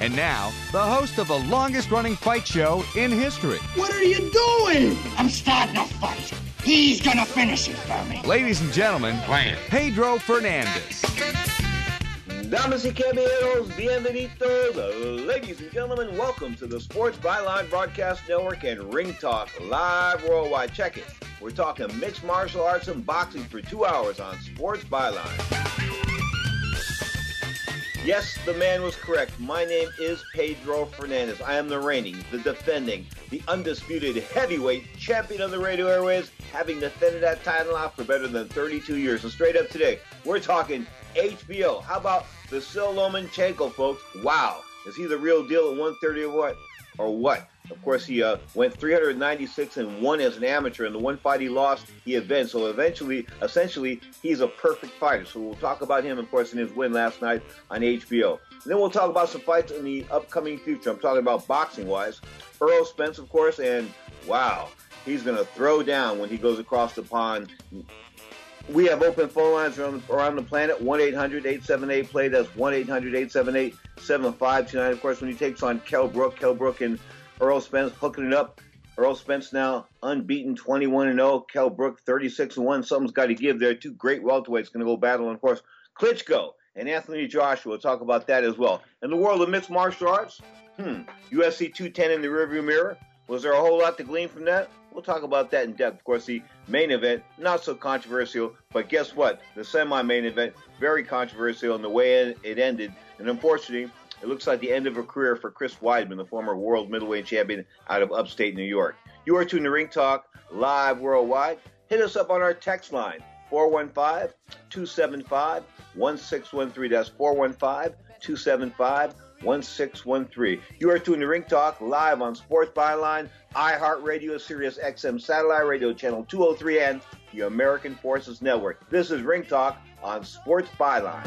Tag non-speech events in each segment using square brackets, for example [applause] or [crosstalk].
And now, the host of the longest running fight show in history. What are you doing? I'm starting a fight. He's gonna finish it for me. Ladies and gentlemen, Pedro Fernandez. Damas y caballeros, bienvenidos. Ladies and gentlemen, welcome to the Sports Byline Broadcast Network and Ring Talk live worldwide. Check it. We're talking mixed martial arts and boxing for two hours on Sports Byline. Yes, the man was correct. My name is Pedro Fernandez. I am the reigning, the defending, the undisputed heavyweight champion of the radio airways, having defended that title off for better than 32 years. And straight up today, we're talking HBO. How about Vasyl Lomachenko, folks? Wow. Is he the real deal at 130 or what? Or what? Of course, he uh, went 396 and won as an amateur. And the one fight he lost, he advanced. So eventually, essentially, he's a perfect fighter. So we'll talk about him, of course, in his win last night on HBO. And then we'll talk about some fights in the upcoming future. I'm talking about boxing wise. Errol Spence, of course, and wow, he's going to throw down when he goes across the pond. We have open phone lines around, around the planet 1 800 878 play. That's 1 800 878 7529. Of course, when he takes on Kell Brook, Kell Brook and Errol Spence hooking it up. Errol Spence now unbeaten 21 and 0. Kell Brook 36 and 1. Something's got to give there. Two great welterweights going to go battle. And of course, Klitschko and Anthony Joshua. We'll talk about that as well. In the world of mixed martial arts, hmm, UFC 210 in the rearview mirror. Was there a whole lot to glean from that? We'll talk about that in depth. Of course, the main event, not so controversial, but guess what? The semi main event, very controversial in the way it ended. And unfortunately, it looks like the end of a career for Chris Weidman, the former world middleweight champion out of upstate New York. You are tuned to Ring Talk live worldwide. Hit us up on our text line, 415 275 1613. That's 415 275 1613. You are tuned to Ring Talk live on Sports Byline, iHeartRadio, Sirius XM Satellite Radio Channel 203, and the American Forces Network. This is Ring Talk on Sports Byline.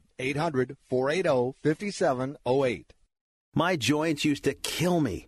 800 480 5708. My joints used to kill me.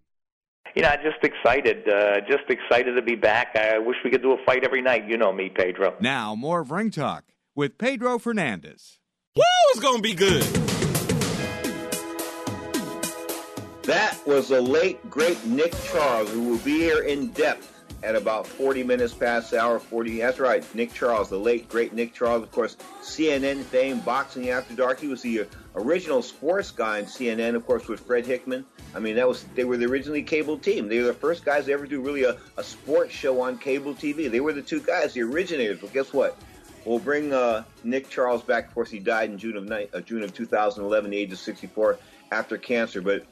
You know, just excited, uh, just excited to be back. I wish we could do a fight every night. You know me, Pedro. Now, more of Ring Talk with Pedro Fernandez. Woo, it's going to be good. That was the late, great Nick Charles, who will be here in depth at about 40 minutes past the hour 40. That's right, Nick Charles, the late, great Nick Charles, of course, CNN fame, Boxing After Dark. He was the original sports guy in CNN, of course, with Fred Hickman. I mean, that was they were the originally cable team. They were the first guys to ever do really a, a sports show on cable TV. They were the two guys, the originators. But guess what? We'll bring uh, Nick Charles back. Of course, he died in June of ni- uh, June of 2011, the age of 64, after cancer. But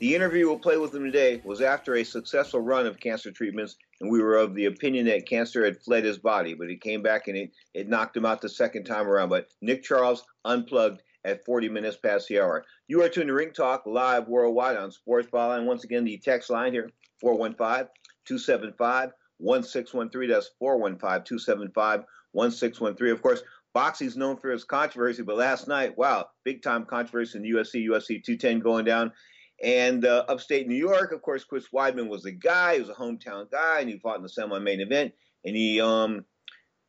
the interview we'll play with him today was after a successful run of cancer treatments, and we were of the opinion that cancer had fled his body, but it came back and it, it knocked him out the second time around. But Nick Charles unplugged at 40 minutes past the hour. You are tuned to Ring Talk live worldwide on Sports Byline. Once again, the text line here 415 275 1613. That's 415 275 1613. Of course, boxing's known for its controversy, but last night, wow, big time controversy in the UFC 210 going down. And uh, upstate New York, of course, Chris Weidman was the guy. He was a hometown guy, and he fought in the semi-main event. And he um,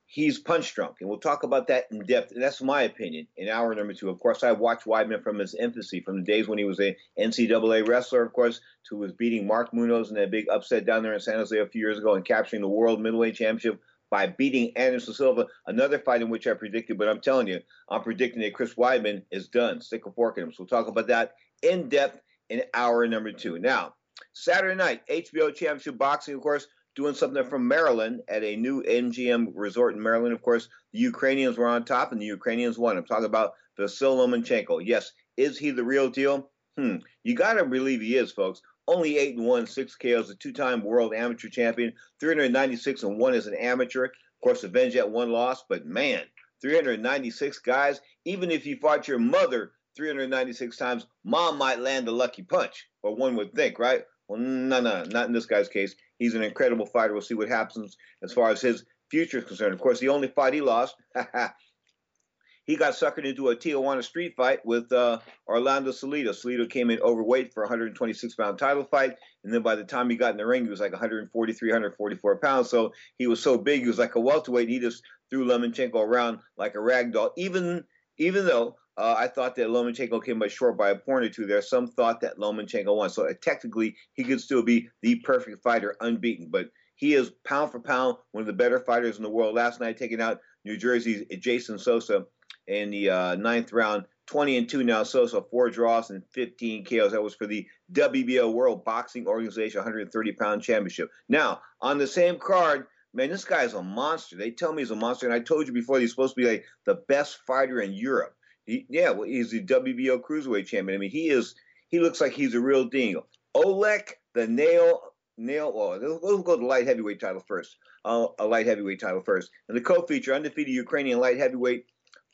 he's punch drunk, and we'll talk about that in depth. And that's my opinion. In hour number two, of course, I watched Weidman from his infancy, from the days when he was a NCAA wrestler, of course, to his beating Mark Munoz in that big upset down there in San Jose a few years ago, and capturing the world middleweight championship by beating Anderson Silva. Another fight in which I predicted, but I'm telling you, I'm predicting that Chris Weidman is done. Stick a fork in him. So we'll talk about that in depth in hour number two. Now, Saturday night, HBO Championship Boxing, of course, doing something from Maryland at a new MGM resort in Maryland. Of course, the Ukrainians were on top and the Ukrainians won. I'm talking about Vasyl Lomachenko. Yes, is he the real deal? Hmm. You got to believe he is, folks. Only 8 and 1, 6 KOs, a two time world amateur champion, 396 and 1 as an amateur. Of course, avenged at one loss, but man, 396 guys. Even if you fought your mother 396 times, mom might land a lucky punch, or one would think, right? Well, no, no, not in this guy's case. He's an incredible fighter. We'll see what happens as far as his future is concerned. Of course, the only fight he lost, [laughs] he got suckered into a Tijuana street fight with uh, Orlando Salido. Salido came in overweight for a 126 pound title fight, and then by the time he got in the ring, he was like 143, 144 pounds. So he was so big, he was like a welterweight. He just threw Lomachenko around like a rag doll. Even even though uh, I thought that Lomachenko came up short by a point or two there. Some thought that Lomachenko won. So uh, technically, he could still be the perfect fighter, unbeaten. But he is pound for pound one of the better fighters in the world. Last night, taking out New Jersey's Jason Sosa in the uh, ninth round. 20 and 2 now, Sosa, four draws and 15 KOs. That was for the WBO World Boxing Organization 130 pound championship. Now, on the same card, man, this guy is a monster. They tell me he's a monster. And I told you before, he's supposed to be like the best fighter in Europe. He, yeah, well, he's the WBO cruiserweight champion. I mean, he is. He looks like he's a real deal. Oleg the nail nail. Well, let's go to the light heavyweight title first. Uh, a light heavyweight title first, and the co-feature undefeated Ukrainian light heavyweight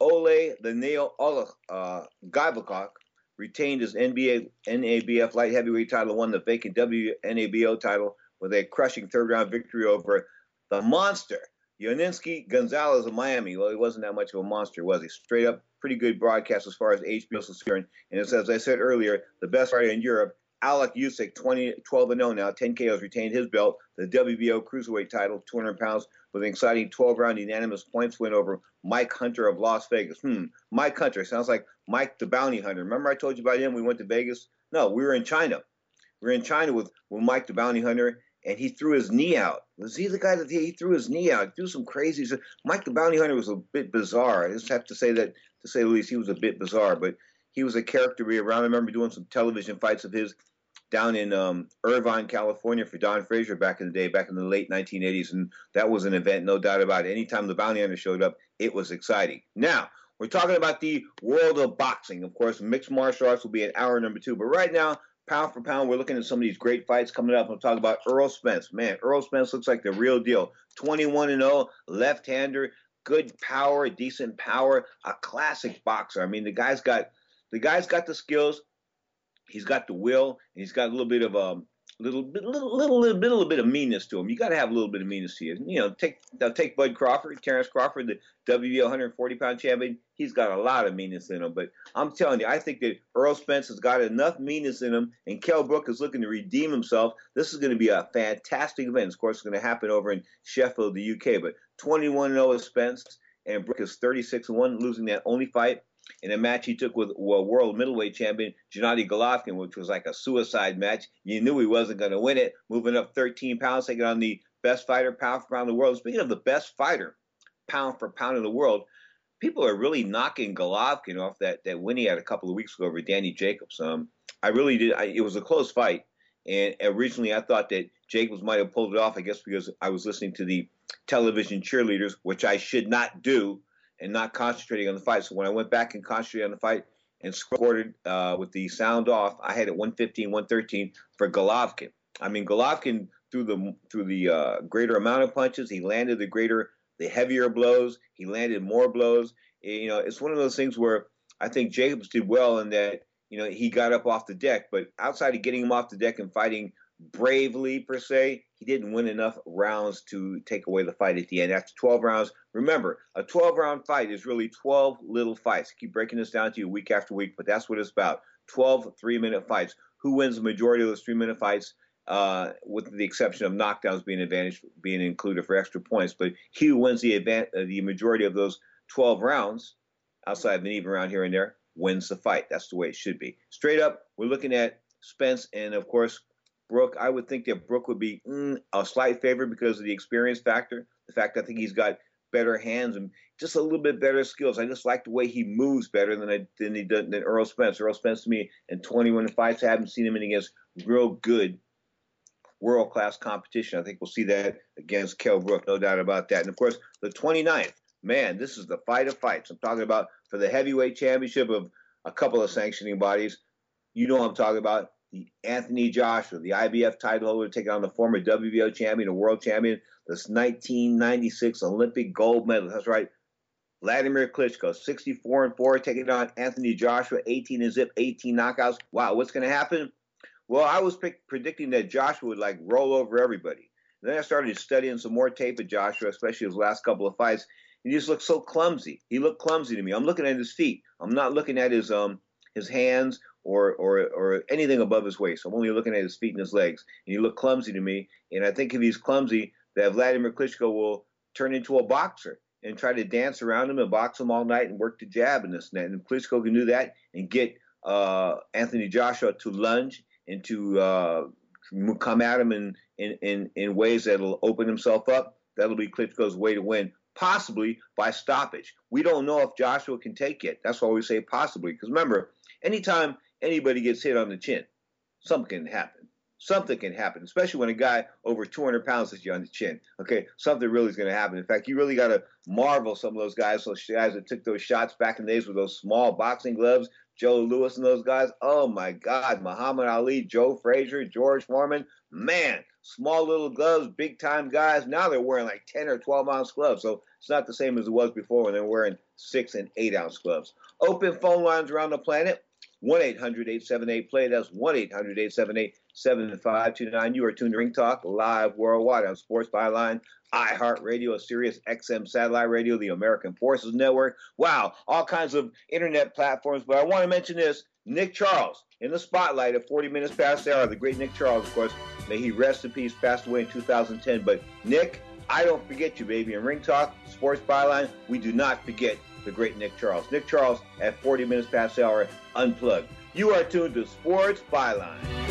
Ole the nail uh, Gavlikov retained his NBA NABF light heavyweight title, won the vacant WNABO title with a crushing third round victory over the monster Yunieski Gonzalez of Miami. Well, he wasn't that much of a monster, was he? Straight up pretty good broadcast as far as HBO is concerned. And it's, as I said earlier, the best fighter in Europe, Alec Usyk, 20, 12 and 0 now, 10 KOs, retained his belt, the WBO cruiserweight title, 200 pounds, with an exciting 12 round unanimous points win over Mike Hunter of Las Vegas. Hmm, Mike Hunter sounds like Mike the Bounty Hunter. Remember I told you about him? We went to Vegas. No, we were in China. We were in China with, with Mike the Bounty Hunter, and he threw his knee out. Was he the guy that he threw his knee out? He threw some crazy. Mike the Bounty Hunter was a bit bizarre. I just have to say that to say the least, he was a bit bizarre. But he was a character be around. I remember doing some television fights of his down in um, Irvine, California for Don Fraser back in the day, back in the late 1980s, and that was an event, no doubt about it. Anytime the Bounty Hunter showed up, it was exciting. Now we're talking about the world of boxing. Of course, mixed martial arts will be an hour number two, but right now pound for pound, we're looking at some of these great fights coming up. I'm talking about Errol Spence. Man, Errol Spence looks like the real deal. 21 and 0, left-hander, good power, decent power, a classic boxer. I mean, the guy's got the guy's got the skills, he's got the will, and he's got a little bit of um little bit, little, little, little, bit, little bit of meanness to him. You got to have a little bit of meanness to you. You know, take now take Bud Crawford, Terrence Crawford, the WBO 140 pound champion. He's got a lot of meanness in him. But I'm telling you, I think that Errol Spence has got enough meanness in him, and Kell Brook is looking to redeem himself. This is going to be a fantastic event. Of course, it's going to happen over in Sheffield, the UK. But 21 0 is Spence, and Brook is 36 1, losing that only fight in a match he took with world middleweight champion Gennady Golovkin, which was like a suicide match. You knew he wasn't going to win it, moving up 13 pounds, taking on the best fighter pound for pound in the world. Speaking of the best fighter pound for pound in the world, people are really knocking Golovkin off that that win he had a couple of weeks ago over Danny Jacobs. Um, I really did. I, it was a close fight, and originally I thought that Jacobs might have pulled it off. I guess because I was listening to the television cheerleaders, which I should not do and not concentrating on the fight. So when I went back and concentrated on the fight and scored uh, with the sound off, I had it 115, 113 for Golovkin. I mean, Golovkin threw the through the uh, greater amount of punches. He landed the greater, the heavier blows. He landed more blows. You know, it's one of those things where I think Jacobs did well in that you know he got up off the deck, but outside of getting him off the deck and fighting bravely per se, he didn't win enough rounds to take away the fight at the end. After 12 rounds, remember, a 12 round fight is really 12 little fights. I keep breaking this down to you week after week, but that's what it's about 12 three minute fights. Who wins the majority of those three minute fights? Uh, with the exception of knockdowns being advantage being included for extra points, but he who wins the advan- uh, the majority of those 12 rounds, outside of an even round here and there, wins the fight. That's the way it should be. Straight up, we're looking at Spence and of course Brook, I would think that Brook would be mm, a slight favorite because of the experience factor. The fact I think he's got better hands and just a little bit better skills. I just like the way he moves better than I, than he did than Errol Spence. Errol Spence to me in 21 fights, I haven't seen him in against real good world class competition. I think we'll see that against Kell Brook, no doubt about that. And of course, the 29th, man, this is the fight of fights. I'm talking about for the heavyweight championship of a couple of sanctioning bodies. You know I'm talking about the Anthony Joshua, the IBF title holder, taking on the former WBO champion and world champion, this 1996 Olympic gold medal. That's right. Vladimir Klitschko, 64 and 4, taking on Anthony Joshua, 18 and zip, 18 knockouts. Wow, what's going to happen? Well, I was predicting that Joshua would like roll over everybody. And then I started studying some more tape of Joshua, especially his last couple of fights. He just looked so clumsy. He looked clumsy to me. I'm looking at his feet. I'm not looking at his um his hands or, or, or anything above his waist. I'm only looking at his feet and his legs. And he looked clumsy to me. And I think if he's clumsy, that Vladimir Klitschko will turn into a boxer and try to dance around him and box him all night and work the jab and this that. And Klitschko can do that and get uh, Anthony Joshua to lunge and to uh, come at him in, in, in, in ways that'll open himself up. That'll be Klitschko's way to win, possibly by stoppage. We don't know if Joshua can take it. That's why we say possibly. Because remember, anytime anybody gets hit on the chin, something can happen. Something can happen, especially when a guy over 200 pounds hits you on the chin. Okay, something really is going to happen. In fact, you really got to marvel some of those guys, those guys that took those shots back in the days with those small boxing gloves, Joe Louis and those guys. Oh my God, Muhammad Ali, Joe Frazier, George Foreman. Man, small little gloves, big time guys. Now they're wearing like 10 or 12 ounce gloves. So it's not the same as it was before when they're wearing six and eight ounce gloves. Open phone lines around the planet. 1 800 878 play. That's 1 800 878 7529. You are tuned to Ring Talk live worldwide on Sports Byline, iHeartRadio, Sirius XM Satellite Radio, the American Forces Network. Wow, all kinds of internet platforms. But I want to mention this Nick Charles in the spotlight at 40 minutes past the hour. The great Nick Charles, of course, may he rest in peace, passed away in 2010. But Nick, I don't forget you, baby. In Ring Talk, Sports Byline, we do not forget the great Nick Charles. Nick Charles at 40 minutes past the hour, unplugged. You are tuned to Sports Byline.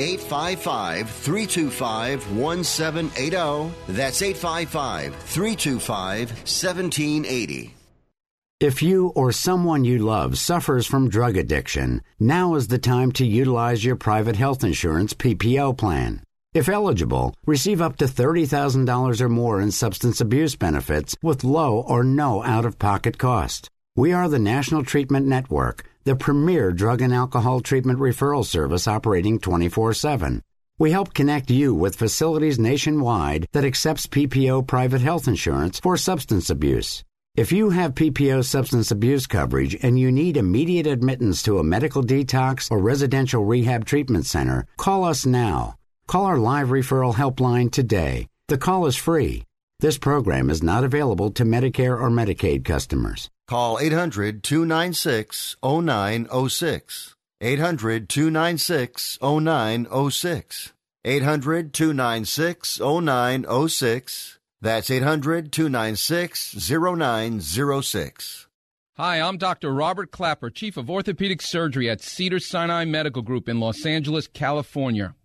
855 325 1780. That's 855 325 1780. If you or someone you love suffers from drug addiction, now is the time to utilize your private health insurance PPO plan. If eligible, receive up to $30,000 or more in substance abuse benefits with low or no out of pocket cost. We are the National Treatment Network the premier drug and alcohol treatment referral service operating 24 7. We help connect you with facilities nationwide that accepts PPO private health insurance for substance abuse. If you have PPO substance abuse coverage and you need immediate admittance to a medical detox or residential rehab treatment center, call us now. Call our live referral helpline today. The call is free. This program is not available to Medicare or Medicaid customers. Call 800 296 0906. 800 296 0906. 800 296 0906. That's 800 296 0906. Hi, I'm Dr. Robert Klapper, Chief of Orthopedic Surgery at Cedar Sinai Medical Group in Los Angeles, California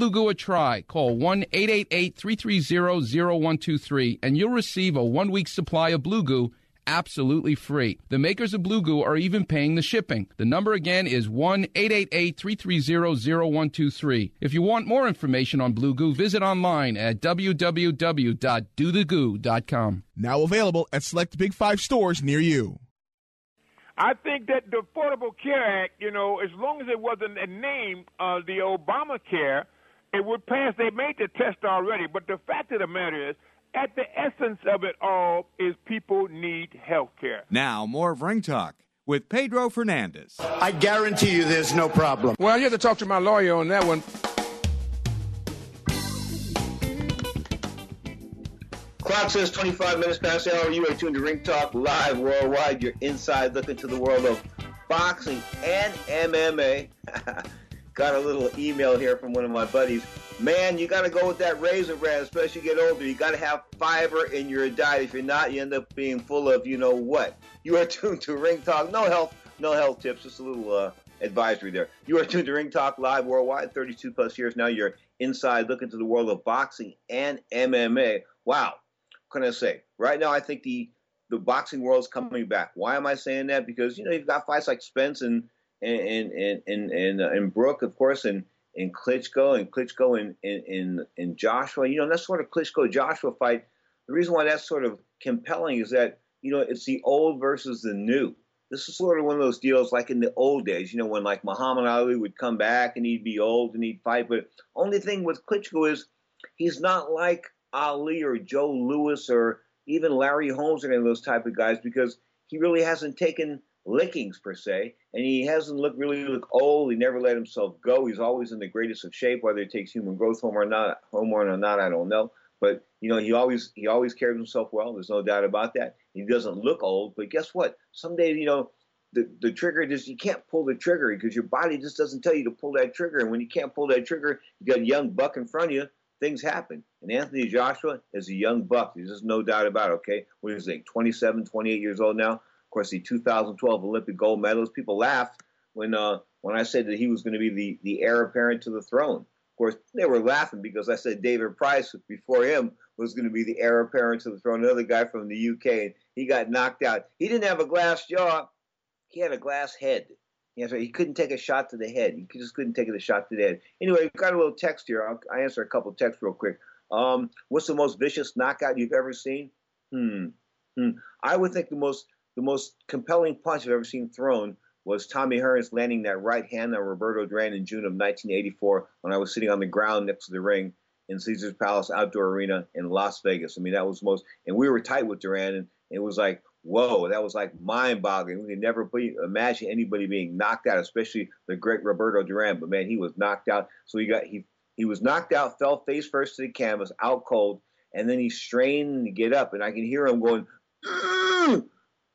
Blue Goo a try. Call 1 888 330 0123 and you'll receive a one week supply of Blue Goo absolutely free. The makers of Blue Goo are even paying the shipping. The number again is 1 888 330 0123. If you want more information on Blue Goo, visit online at www.dothegoo.com. Now available at select Big Five stores near you. I think that the Affordable Care Act, you know, as long as it wasn't a name, uh, the Obamacare, it would pass. They made the test already, but the fact of the matter is, at the essence of it all, is people need health care. Now, more of Ring Talk with Pedro Fernandez. I guarantee you there's no problem. Well, you have to talk to my lawyer on that one. Clock says 25 minutes past the hour. You are tuned to Ring Talk live worldwide. Your inside look into the world of boxing and MMA. [laughs] got a little email here from one of my buddies. Man, you got to go with that razor brand, especially you get older. You got to have fiber in your diet. If you're not, you end up being full of you know what. You are [laughs] tuned to Ring Talk. No health, no health tips. Just a little uh, advisory there. You are tuned to Ring Talk live worldwide. 32 plus years now. You're inside looking into the world of boxing and MMA. Wow, what can I say? Right now, I think the the boxing world is coming back. Why am I saying that? Because you know you've got fights like Spence and and and and and, uh, and Brook, of course, and and Klitschko and Klitschko and and and Joshua. You know, that sort of Klitschko Joshua fight. The reason why that's sort of compelling is that you know it's the old versus the new. This is sort of one of those deals like in the old days, you know, when like Muhammad Ali would come back and he'd be old and he'd fight. But only thing with Klitschko is he's not like Ali or Joe Louis or even Larry Holmes or any of those type of guys because he really hasn't taken lickings per se, and he hasn't looked really look old. He never let himself go. He's always in the greatest of shape, whether it takes human growth hormone or not, hormone or not, I don't know. But you know, he always he always carries himself well. There's no doubt about that. He doesn't look old, but guess what? Someday, you know, the the trigger just you can't pull the trigger because your body just doesn't tell you to pull that trigger. And when you can't pull that trigger, you got a young buck in front of you. Things happen. And Anthony Joshua is a young buck. There's just no doubt about it. Okay, what is he? 27, 28 years old now Of course, the 2012 Olympic gold medalist. People laughed when uh, when I said that he was going to be the, the heir apparent to the throne. Of course, they were laughing because I said David Price before him was going to be the heir apparent to the throne. Another guy from the UK, and he got knocked out. He didn't have a glass jaw; he had a glass head. Yeah, so he couldn't take a shot to the head. He just couldn't take a shot to the head. Anyway, we've got a little text here. I'll, I'll answer a couple texts real quick. Um, what's the most vicious knockout you've ever seen? Hmm. hmm. I would think the most the most compelling punch I've ever seen thrown was Tommy Hearns landing that right hand on Roberto Duran in June of 1984 when I was sitting on the ground next to the ring in Caesar's Palace Outdoor Arena in Las Vegas. I mean, that was most, and we were tight with Duran, and it was like, whoa, that was like mind boggling. We could never imagine anybody being knocked out, especially the great Roberto Duran. But man, he was knocked out. So he got, he, he was knocked out, fell face first to the canvas, out cold, and then he strained to get up, and I can hear him going,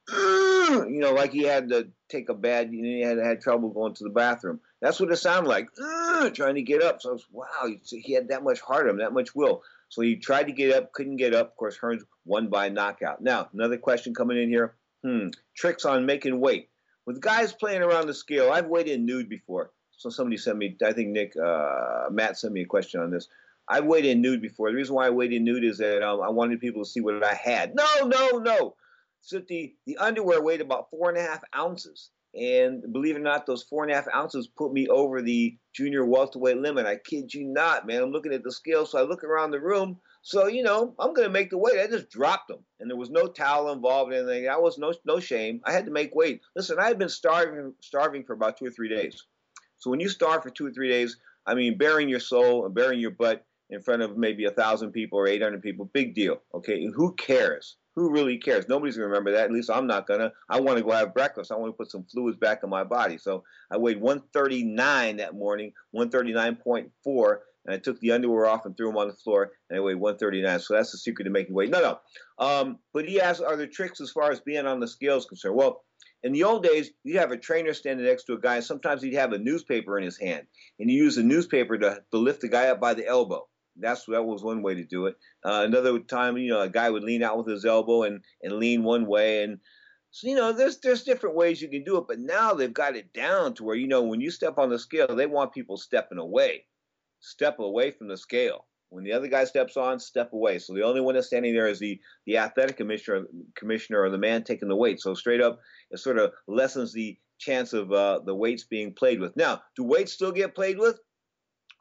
[sighs] you know, like he had to take a bad, you know, he had had trouble going to the bathroom. That's what it sounded like, [sighs] trying to get up. So I was, wow, he had that much heart in him, that much will. So he tried to get up, couldn't get up. Of course, Hearns won by knockout. Now, another question coming in here. Hmm, tricks on making weight. With guys playing around the scale, I've weighed in nude before. So somebody sent me, I think Nick, uh, Matt sent me a question on this. I weighed in nude before. The reason why I weighed in nude is that um, I wanted people to see what I had. No, no, no. So the, underwear weighed about four and a half ounces. And believe it or not, those four and a half ounces put me over the junior welterweight limit. I kid you not, man. I'm looking at the scale, so I look around the room. So, you know, I'm going to make the weight. I just dropped them. And there was no towel involved in anything. I was no, no shame. I had to make weight. Listen, I had been starving, starving for about two or three days. So when you starve for two or three days, I mean, bearing your soul and bearing your butt in front of maybe a thousand people or 800 people, big deal. Okay. Who cares? Who really cares? Nobody's gonna remember that. At least I'm not gonna. I want to go have breakfast. I want to put some fluids back in my body. So I weighed 139 that morning, 139.4, and I took the underwear off and threw them on the floor, and I weighed 139. So that's the secret to making weight. No, no. Um, but he asked, are there tricks as far as being on the scales concerned? Well, in the old days, you'd have a trainer standing next to a guy, and sometimes he'd have a newspaper in his hand, and he used the newspaper to, to lift the guy up by the elbow. That's that was one way to do it. Uh, another time, you know, a guy would lean out with his elbow and and lean one way, and so you know, there's there's different ways you can do it. But now they've got it down to where you know when you step on the scale, they want people stepping away, step away from the scale. When the other guy steps on, step away. So the only one that's standing there is the the athletic commissioner, commissioner or the man taking the weight. So straight up, it sort of lessens the chance of uh, the weights being played with. Now, do weights still get played with?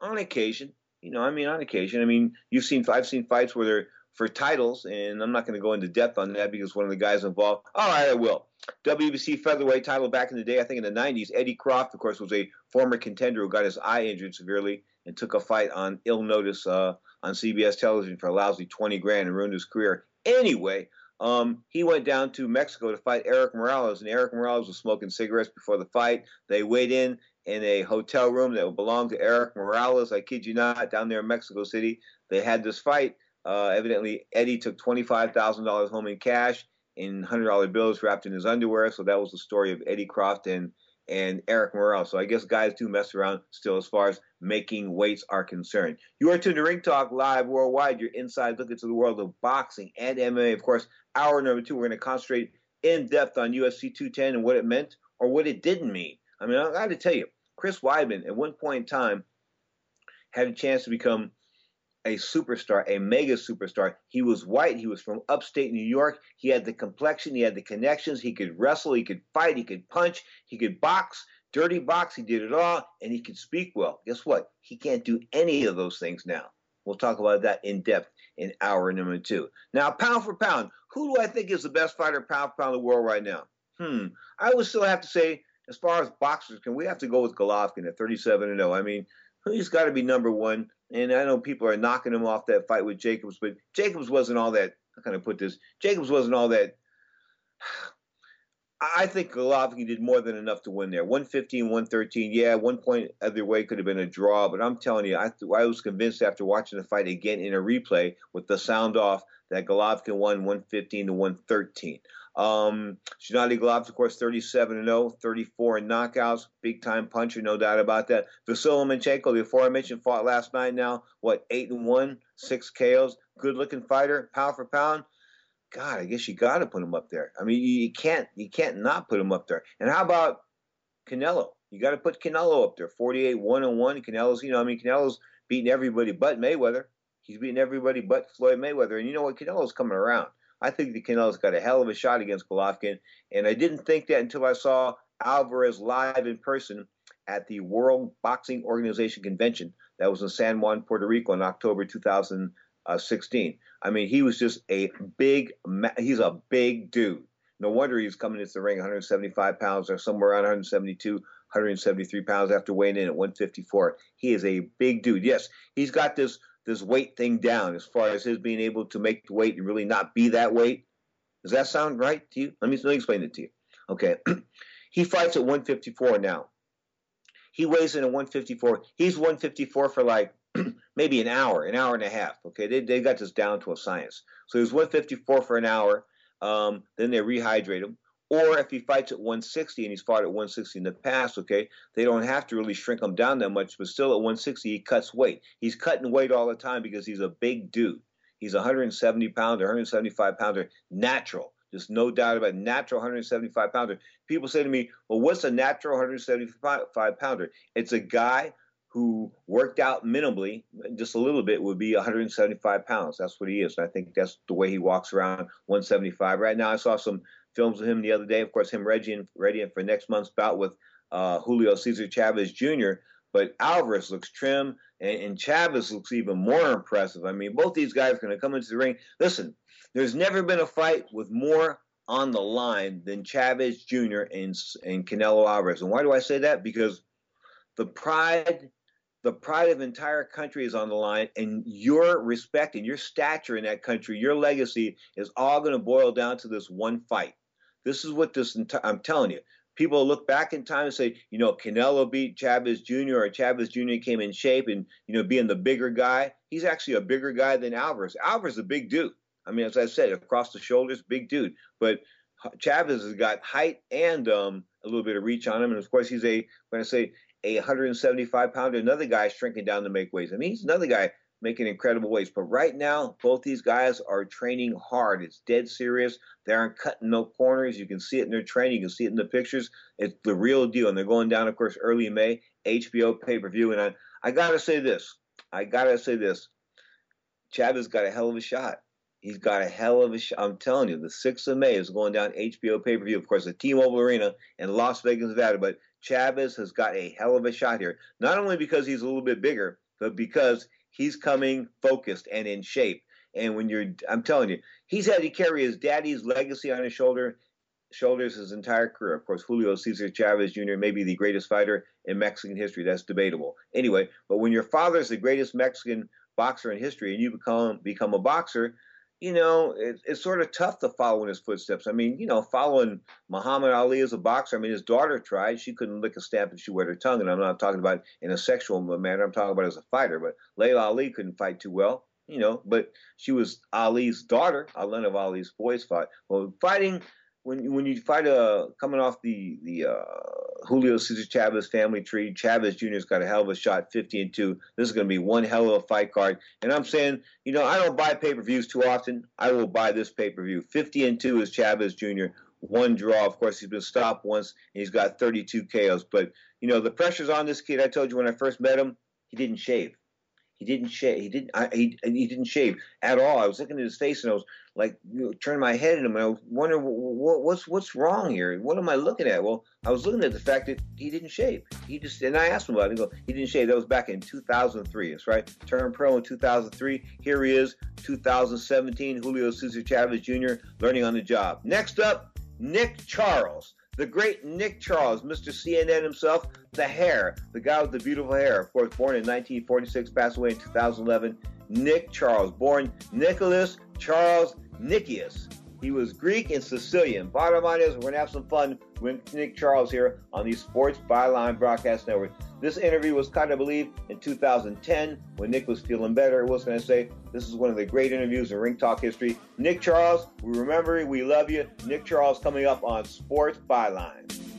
On occasion, you know, I mean, on occasion. I mean, you've seen I've seen fights where they're for titles, and I'm not going to go into depth on that because one of the guys involved. All right, I will. WBC featherweight title back in the day, I think in the 90s. Eddie Croft, of course, was a former contender who got his eye injured severely and took a fight on ill notice uh, on CBS television for a lousy 20 grand and ruined his career. Anyway, um, he went down to Mexico to fight Erik Morales, and Erik Morales was smoking cigarettes before the fight. They weighed in in a hotel room that belonged to Erik Morales. I kid you not, down there in Mexico City, they had this fight. Uh, evidently, Eddie took $25,000 home in cash in $100 bills wrapped in his underwear. So that was the story of Eddie Croft and, and Erik Morales. So I guess guys do mess around still as far as making weights are concerned. You are tuned to Ring Talk Live worldwide, your inside look into the world of boxing and MMA. Of course, hour number two, we're going to concentrate in depth on UFC 210 and what it meant or what it didn't mean. I mean, I got to tell you, Chris Weidman at one point in time had a chance to become a superstar, a mega superstar. He was white. He was from upstate New York. He had the complexion. He had the connections. He could wrestle. He could fight. He could punch. He could box. Dirty box. He did it all. And he could speak well. Guess what? He can't do any of those things now. We'll talk about that in depth in hour number two. Now, pound for pound, who do I think is the best fighter pound for pound in the world right now? Hmm. I would still have to say as far as boxers can, we have to go with Golovkin at 37 and 0. I mean, he's got to be number one. And I know people are knocking him off that fight with Jacobs, but Jacobs wasn't all that. How can I put this? Jacobs wasn't all that. I think Golovkin did more than enough to win there. 115, 113. Yeah, one point either way could have been a draw, but I'm telling you, I, I was convinced after watching the fight again in a replay with the sound off that Golovkin won 115 to 113. Um, Gennady Golovkin, of course, 37 and 0, 34 in knockouts, big time puncher, no doubt about that. Vasyl Lomachenko, the aforementioned, fought last night. Now, what, eight and one, six KOs, good looking fighter, pound for pound. God, I guess you got to put him up there. I mean, you, you can't you can't not put him up there. And how about Canelo? You got to put Canelo up there. 48 1 and 1. Canelo's, you know, I mean, Canelo's beating everybody but Mayweather. He's beating everybody but Floyd Mayweather. And you know what? Canelo's coming around. I think the Canelo's got a hell of a shot against Golovkin. And I didn't think that until I saw Alvarez live in person at the World Boxing Organization convention that was in San Juan, Puerto Rico in October 2016. I mean, he was just a big, he's a big dude. No wonder he's coming into the ring 175 pounds or somewhere around 172, 173 pounds after weighing in at 154. He is a big dude. Yes, he's got this this weight thing down as far as his being able to make the weight and really not be that weight. Does that sound right to you? Let me, let me explain it to you. Okay. [clears throat] he fights at 154 now. He weighs in at 154. He's 154 for like [clears throat] maybe an hour, an hour and a half. Okay, they, they got this down to a science. So he was 154 for an hour. Um, then they rehydrate him. Or if he fights at 160 and he's fought at 160 in the past, okay, they don't have to really shrink him down that much, but still at 160 he cuts weight. He's cutting weight all the time because he's a big dude. He's 170 pounder, 175 pounder, natural. There's no doubt about it. natural 175 pounder. People say to me, "Well, what's a natural 175 pounder?" It's a guy who worked out minimally, just a little bit, would be 175 pounds. That's what he is. And I think that's the way he walks around 175. Right now, I saw some films with him the other day. Of course, him readying, readying for next month's bout with uh, Julio Cesar Chavez Jr. But Alvarez looks trim, and, and Chavez looks even more impressive. I mean, both these guys are going to come into the ring. Listen, there's never been a fight with more on the line than Chavez Jr. and, and Canelo Alvarez. And why do I say that? Because the pride the pride of entire country is on the line and your respect and your stature in that country your legacy is all going to boil down to this one fight this is what this I'm telling you. People look back in time and say, you know, Canelo beat Chavez Jr. or Chavez Jr. came in shape and you know being the bigger guy. He's actually a bigger guy than Alvarez. Alvarez is a big dude. I mean, as I said, across the shoulders, big dude. But Chavez has got height and um, a little bit of reach on him, and of course he's a when I say a 175 pounder, another guy shrinking down to make weights. I mean, he's another guy making incredible weights. But right now, both these guys are training hard. It's dead serious. They aren't cutting no corners. You can see it in their training. You can see it in the pictures. It's the real deal. And they're going down, of course, early May, HBO pay per view. And I, I got to say this. I got to say this. Chavez got a hell of a shot. He's got a hell of a shot. I'm telling you, the 6th of May is going down HBO pay per view. Of course, the T Mobile Arena in Las Vegas, Nevada. But Chavez has got a hell of a shot here. Not only because he's a little bit bigger, but because he's coming focused and in shape. And when you're, I'm telling you, he's had to carry his daddy's legacy on his shoulder, shoulders his entire career. Of course, Julio Cesar Chavez Jr. may be the greatest fighter in Mexican history. That's debatable. Anyway, but when your father is the greatest Mexican boxer in history and you become become a boxer, you know, it, it's sort of tough to follow in his footsteps. I mean, you know, following Muhammad Ali as a boxer, I mean, his daughter tried. She couldn't lick a stamp if she wet her tongue. And I'm not talking about in a sexual manner. I'm talking about as a fighter. But Laila Ali couldn't fight too well, you know, but she was Ali's daughter. None of Ali's boys fought. Well, fighting when when you fight a coming off the the uh, Julio Cesar Chavez family tree, Chavez Jr.'s got a hell of a shot, 50 and two. This is going to be one hell of a fight card. And I'm saying, you know, I don't buy pay per views too often. I will buy this pay per view. 50 and two is Chavez Jr. One draw. Of course, he's been stopped once, and he's got 32 KOs. But you know, the pressure's on this kid. I told you when I first met him, he didn't shave. He didn't shave. He didn't. I, he, he didn't shave at all. I was looking at his face and I was like, you know, turning my head at him and I was wondering what, what's what's wrong here. What am I looking at? Well, I was looking at the fact that he didn't shave. He just and I asked him about it. He go, he didn't shave. That was back in 2003. That's right. Turned pro in 2003. Here he is, 2017. Julio Cesar Chavez Jr. learning on the job. Next up, Nick Charles the great Nick Charles, Mr. CNN himself, the hair, the guy with the beautiful hair. Of course, born in 1946, passed away in 2011. Nick Charles, born Nicholas Charles Nickeas. He was Greek and Sicilian. Bottom line is, we're going to have some fun with Nick Charles here on the Sports Byline Broadcast Network. This interview was kind of believed in 2010 when Nick was feeling better. I was going to say this is one of the great interviews in Ring Talk history. Nick Charles, we remember you, we love you. Nick Charles coming up on Sports Byline.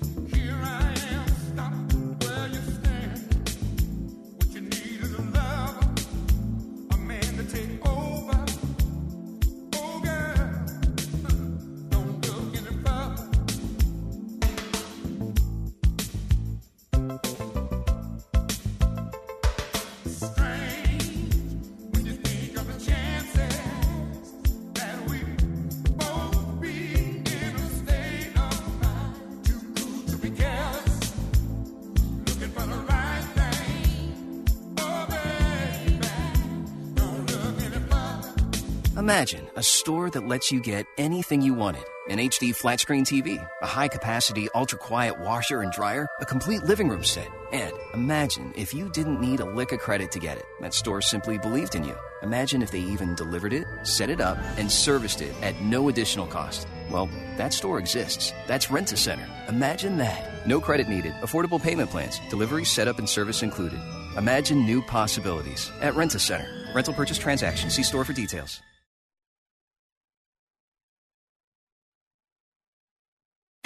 A store that lets you get anything you wanted an HD flat screen TV, a high capacity, ultra quiet washer and dryer, a complete living room set. And imagine if you didn't need a lick of credit to get it. That store simply believed in you. Imagine if they even delivered it, set it up, and serviced it at no additional cost. Well, that store exists. That's Rent a Center. Imagine that. No credit needed, affordable payment plans, delivery, setup, and service included. Imagine new possibilities at Rent a Center. Rental purchase transaction. See store for details.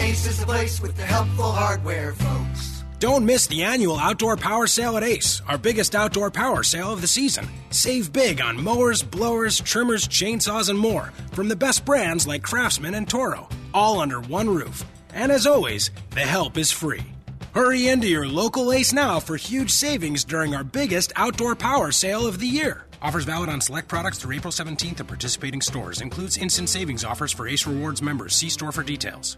Ace is the place with the helpful hardware, folks. Don't miss the annual outdoor power sale at Ace, our biggest outdoor power sale of the season. Save big on mowers, blowers, trimmers, chainsaws, and more from the best brands like Craftsman and Toro, all under one roof. And as always, the help is free. Hurry into your local Ace now for huge savings during our biggest outdoor power sale of the year. Offers valid on select products through April 17th at participating stores. Includes instant savings offers for Ace Rewards members. See store for details.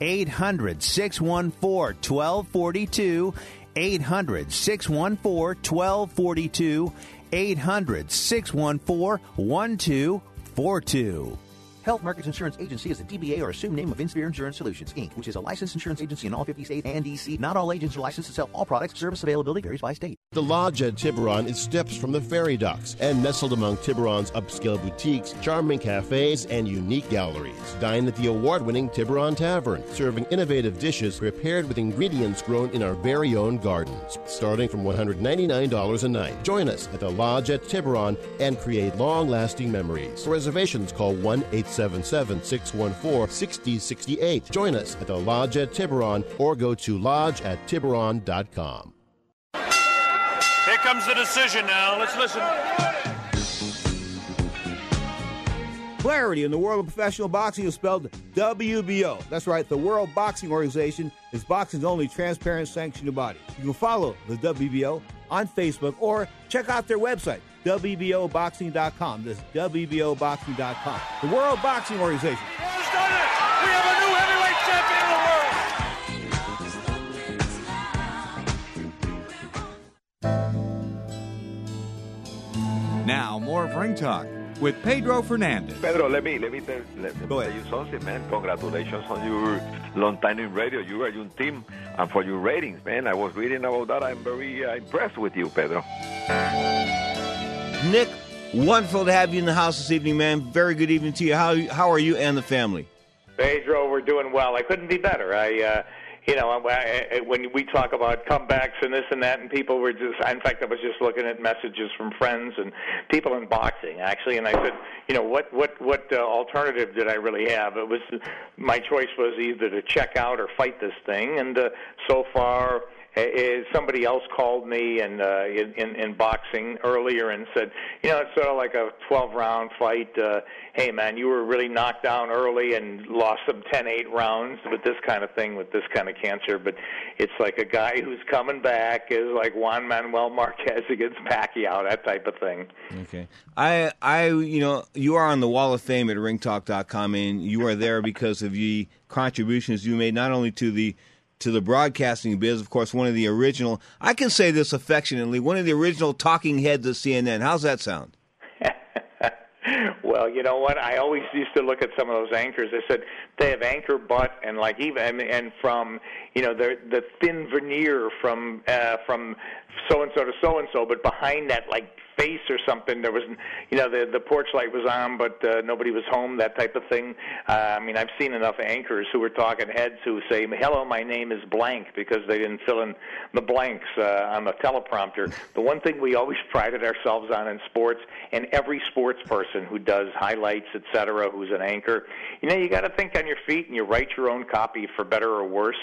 800 614 1242. 800 614 1242. 800 614 1242. Health Markets Insurance Agency is a DBA or assumed name of Insphere Insurance Solutions, Inc., which is a licensed insurance agency in all 50 states and D.C. Not all agents are licensed to sell all products. Service availability varies by state. The Lodge at Tiburon is steps from the ferry docks and nestled among Tiburon's upscale boutiques, charming cafes, and unique galleries. Dine at the award winning Tiburon Tavern, serving innovative dishes prepared with ingredients grown in our very own gardens, starting from $199 a night. Join us at the Lodge at Tiburon and create long lasting memories. For reservations, call 1 877 614 6068. Join us at the Lodge at Tiburon or go to lodge at tiburon.com. Here comes the decision now. Let's listen. Clarity in the world of professional boxing is spelled WBO. That's right, the World Boxing Organization is boxing's only transparent sanctioned body. You can follow the WBO on Facebook or check out their website, WBOboxing.com. This is WBOboxing.com. The World Boxing Organization. Who's done it? We have a new heavyweight champion of the world. Now, more of Ring Talk with Pedro Fernandez. Pedro, let me let me tell, let me tell you something, man. Congratulations on your long time in radio. You are your team, and for your ratings, man. I was reading about that. I'm very uh, impressed with you, Pedro. Nick, wonderful to have you in the house this evening, man. Very good evening to you. How how are you and the family? Pedro, we're doing well. I couldn't be better. I, uh, you know, I, I, when we talk about comebacks and this and that, and people were just, in fact, I was just looking at messages from friends and people in boxing actually, and I said, you know, what what what uh, alternative did I really have? It was my choice was either to check out or fight this thing, and uh, so far. Uh, Somebody else called me and uh, in, in in boxing earlier and said, you know, it's sort of like a 12 round fight. Uh, hey man, you were really knocked down early and lost some 10-8 rounds with this kind of thing, with this kind of cancer. But it's like a guy who's coming back is like Juan Manuel Marquez [laughs] against Pacquiao, that type of thing. Okay. I I you know, you are on the wall of fame at ringtalk.com and you are there because of the contributions you made not only to the to the broadcasting biz, of course, one of the original I can say this affectionately, one of the original talking heads of CNN. How's that sound? [laughs] Well, you know what? I always used to look at some of those anchors. I said they have anchor butt and like even and, and from you know the the thin veneer from uh, from so and so to so and so, but behind that like face or something, there was you know the the porch light was on, but uh, nobody was home. That type of thing. Uh, I mean, I've seen enough anchors who were talking heads who say, "Hello, my name is blank," because they didn't fill in the blanks uh, on the teleprompter. The one thing we always [laughs] prided ourselves on in sports, and every sports person who does does highlights, etc., who's an anchor. You know, you got to think on your feet and you write your own copy for better or worse.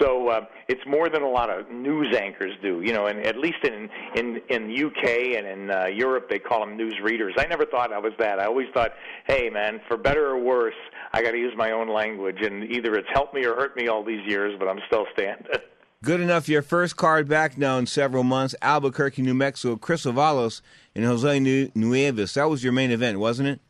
So uh, it's more than a lot of news anchors do. You know, and at least in in in the UK and in uh, Uh, Europe, they call them news readers. I never thought I was that. I always thought, hey, man, for better or worse, I got to use my own language, and either it's helped me or hurt me all these years, but I'm still standing. [laughs] Good enough. Your first card back now in several months. Albuquerque, New Mexico. Chris Avalos and Jose Nieves. That was your main event, wasn't it?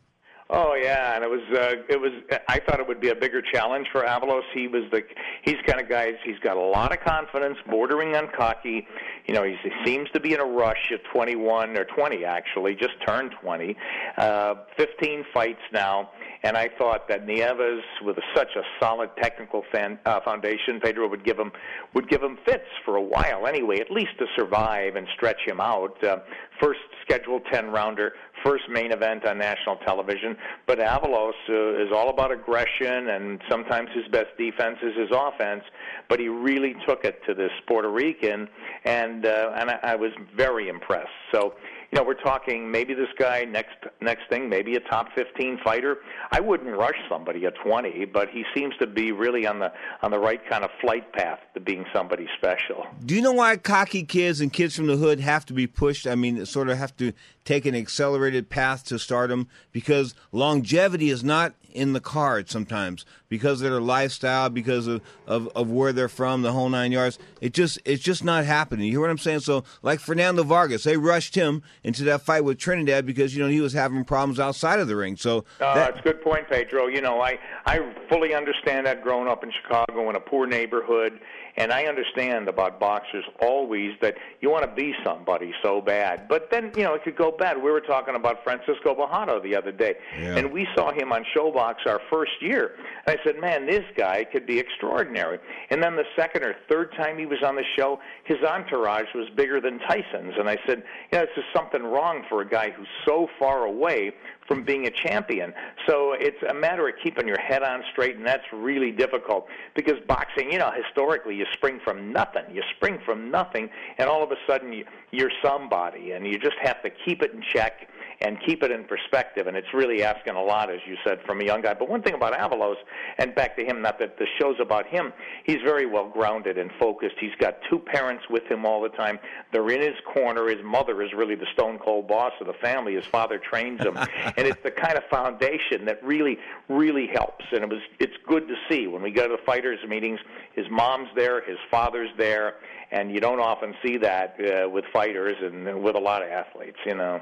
Oh yeah, and it was uh, it was. I thought it would be a bigger challenge for Avalos. He was the he's kind of guy. He's got a lot of confidence, bordering on cocky. You know, he's, he seems to be in a rush at 21 or 20 actually, just turned 20. Uh, 15 fights now, and I thought that Nieves, with a, such a solid technical fan, uh, foundation, Pedro would give him would give him fits for a while anyway, at least to survive and stretch him out. Uh, first scheduled 10 rounder, first main event on national television. But Avalos uh, is all about aggression, and sometimes his best defense is his offense. But he really took it to this Puerto Rican, and uh, and I, I was very impressed. So you know, we're talking maybe this guy next next thing, maybe a top 15 fighter. I wouldn't rush somebody at 20, but he seems to be really on the on the right kind of flight path to being somebody special. Do you know why cocky kids and kids from the hood have to be pushed? I mean, sort of have to take an accelerated path to stardom because longevity is not in the cards sometimes because of their lifestyle, because of, of, of where they're from, the whole nine yards. It just it's just not happening. You hear what I'm saying? So like Fernando Vargas, they rushed him into that fight with Trinidad because you know he was having problems outside of the ring. So uh, that, that's a good point, Pedro. You know, I I fully understand that growing up in Chicago in a poor neighborhood and I understand about boxers always that you want to be somebody so bad. But then, you know, it could go bad. We were talking about Francisco Bojado the other day, yeah. and we saw him on ShoBox our first year. And I said, man, this guy could be extraordinary. And then the second or third time he was on the show, his entourage was bigger than Tyson's. And I said, you know, this is something wrong for a guy who's so far away from being a champion. So it's a matter of keeping your head on straight, and that's really difficult because boxing, you know, historically you spring from nothing. You spring from nothing, and all of a sudden you, you're somebody, and you just have to keep it in check and keep it in perspective. And it's really asking a lot, as you said, from a young guy. But one thing about Avalos, and back to him, not that the show's about him, he's very well grounded and focused. He's got two parents with him all the time. They're in his corner. His mother is really the stone cold boss of the family. His father trains him, [laughs] and it's the kind of foundation that really, really helps. And it was, it's good to see when we go to the fighters' meetings. His mom's there, his father's there, and you don't often see that uh, with fighters and with a lot of athletes. You know.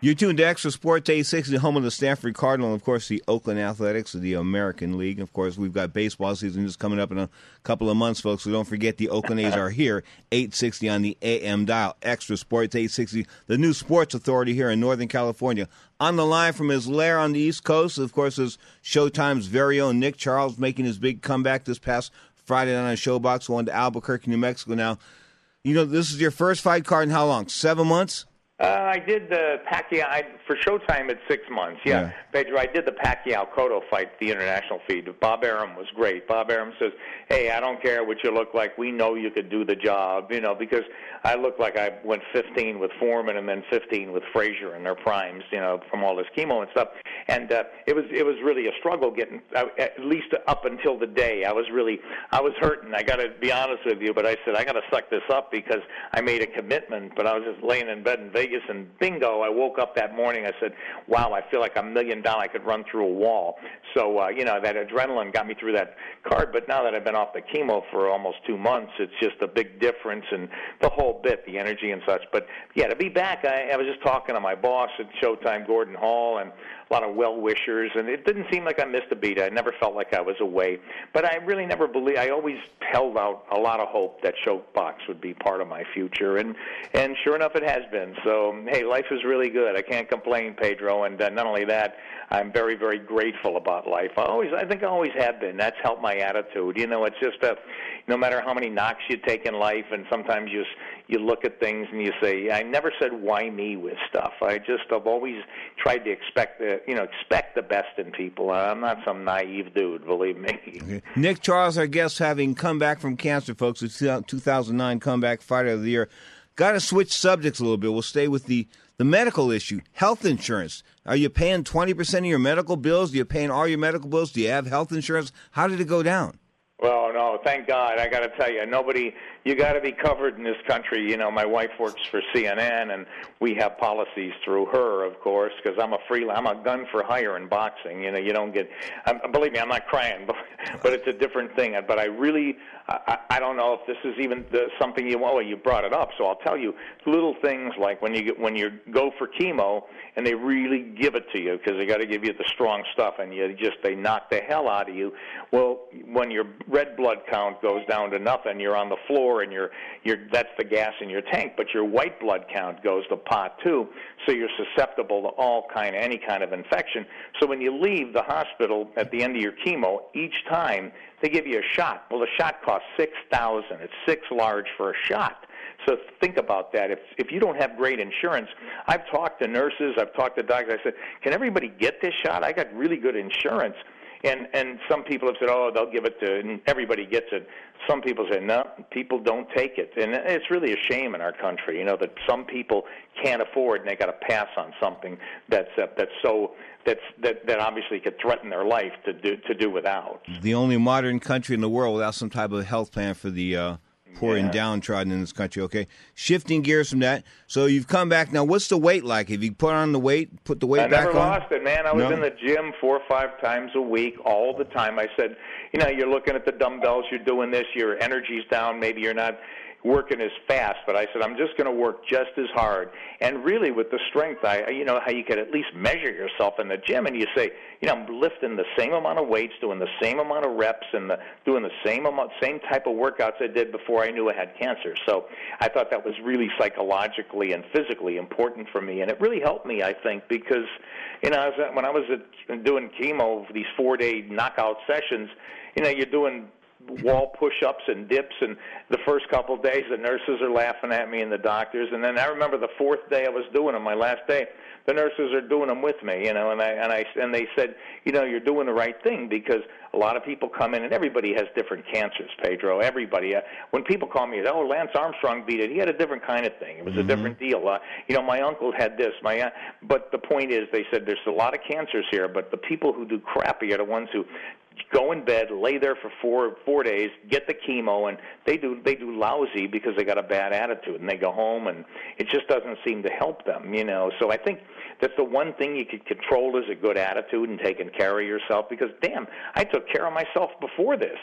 You're tuned to Extra Sports 860, home of the Stanford Cardinal, of course the Oakland Athletics of the American League. Of course, we've got baseball season just coming up in a couple of months, folks. So don't forget the Oakland A's are here, 860 on the AM dial. Extra Sports 860, the new sports authority here in Northern California. On the line from his lair on the East Coast, of course, is Showtime's very own Nick Charles making his big comeback this past Friday night on ShoBox, going to Albuquerque, New Mexico. Now, you know, this is your first fight card in how long? Seven months? Uh, I did the Pacquiao I, for Showtime. It's six months. Yeah. Yeah. Pedro. I did the Pacquiao Cotto fight, the international feed. Bob Arum was great. Bob Arum says, "Hey, I don't care what you look like. We know you could do the job. You know, because I look like I went 15 with Foreman and then 15 with Frazier in their primes. You know, from all this chemo and stuff. And uh, it was it was really a struggle getting uh, at least up until the day. I was really I was hurting. I got to be honest with you, but I said I got to suck this up because I made a commitment. But I was just laying in bed in Vegas, and bingo, I woke up that morning. I said, "Wow, I feel like a million dollar. I could run through a wall." So uh, you know that adrenaline got me through that card. But now that I've been off the chemo for almost two months, it's just a big difference, and the whole bit, the energy and such. But yeah, to be back, I, I was just talking to my boss at Showtime, Gordon Hall, and a lot of well wishers, and it didn't seem like I missed a beat. I never felt like I was away, but I really never believed. I always held out a lot of hope that ShoBox would be part of my future, and and sure enough, it has been. So hey, life is really good. I can't complain, Pedro, and uh, not only that, I'm very very grateful about life. I always, I think, I always have been. That's helped my attitude. You know, it's just a, no matter how many knocks you take in life, and sometimes you you look at things and you say, I never said why me with stuff. I just I've always tried to expect the you know expect the best in people. I'm not some naive dude, believe me. [laughs] Nick Charles, our guest, having come back from cancer, folks. It's 2009 comeback fighter of the year. Got to switch subjects a little bit. We'll stay with the the medical issue, health insurance. Are you paying 20% of your medical bills? Are you paying all your medical bills? Do you have health insurance? How did it go down? Well, no, thank God. I got to tell you, nobody. You got to be covered in this country. You know, my wife works for CNN, and we have policies through her, of course, because I'm a free. I'm a gun for hire in boxing. You know, you don't get. Believe me, I'm not crying, but [laughs] but it's a different thing. But I really, I, I don't know if this is even the, something you. Want well, you brought it up, so I'll tell you little things like when you get when you go for chemo and they really give it to you because they got to give you the strong stuff, and you just they knock the hell out of you. Well, when your red blood count goes down to nothing, you're on the floor, and you're you're that's the gas in your tank. But your white blood count goes to pot too, so you're susceptible to all kind of any kind of infection. So when you leave the hospital at the end of your chemo, each time they give you a shot. Well, the shot costs six thousand. It's six large for a shot. So think about that. If if you don't have great insurance, I've talked to nurses, I've talked to doctors. I said, "Can everybody get this shot? I got really good insurance." And and some people have said, "Oh, they'll give it to and everybody gets it." Some people say, "No, people don't take it." And it's really a shame in our country, you know, that some people can't afford and they got to pass on something that's uh, that's so that's that that obviously could threaten their life to do to do without. The only modern country in the world without some type of health plan for the uh, poor Yeah. and downtrodden in this country. Okay, shifting gears from that. So you've come back now. What's the weight like? Have you put on the weight? Put the weight I back on? I never lost it, man. I was No? in the gym four or five times a week, all the time. I said, you know, you're looking at the dumbbells, you're doing this, your energy's down, maybe you're not working as fast, but I said I'm just going to work just as hard. And really, with the strength, I, you know, how you could at least measure yourself in the gym, and you say, you know, I'm lifting the same amount of weights, doing the same amount of reps, and the, doing the same amount, same type of workouts I did before I knew I had cancer. So I thought that was really psychologically and physically important for me, and it really helped me, I think, because, you know, when I was doing chemo, these four-day knockout sessions, you know, you're doing wall push-ups and dips and the first couple of days the nurses are laughing at me and the doctors and then I remember the fourth day I was doing them my last day the nurses are doing them with me you know and I and I and they said you know you're doing the right thing because a lot of people come in and everybody has different cancers Pedro everybody uh, when people call me oh Lance Armstrong beat it he had a different kind of thing it was a different deal uh, you know my uncle had this my uh, but the point is they said there's a lot of cancers here but the people who do crappy are the ones who go in bed, lay there for four four days, get the chemo, and they do they do lousy because they got a bad attitude, and they go home, and it just doesn't seem to help them, you know. So I think that's the one thing you could control is a good attitude and taking care of yourself. Because damn, I took care of myself before this.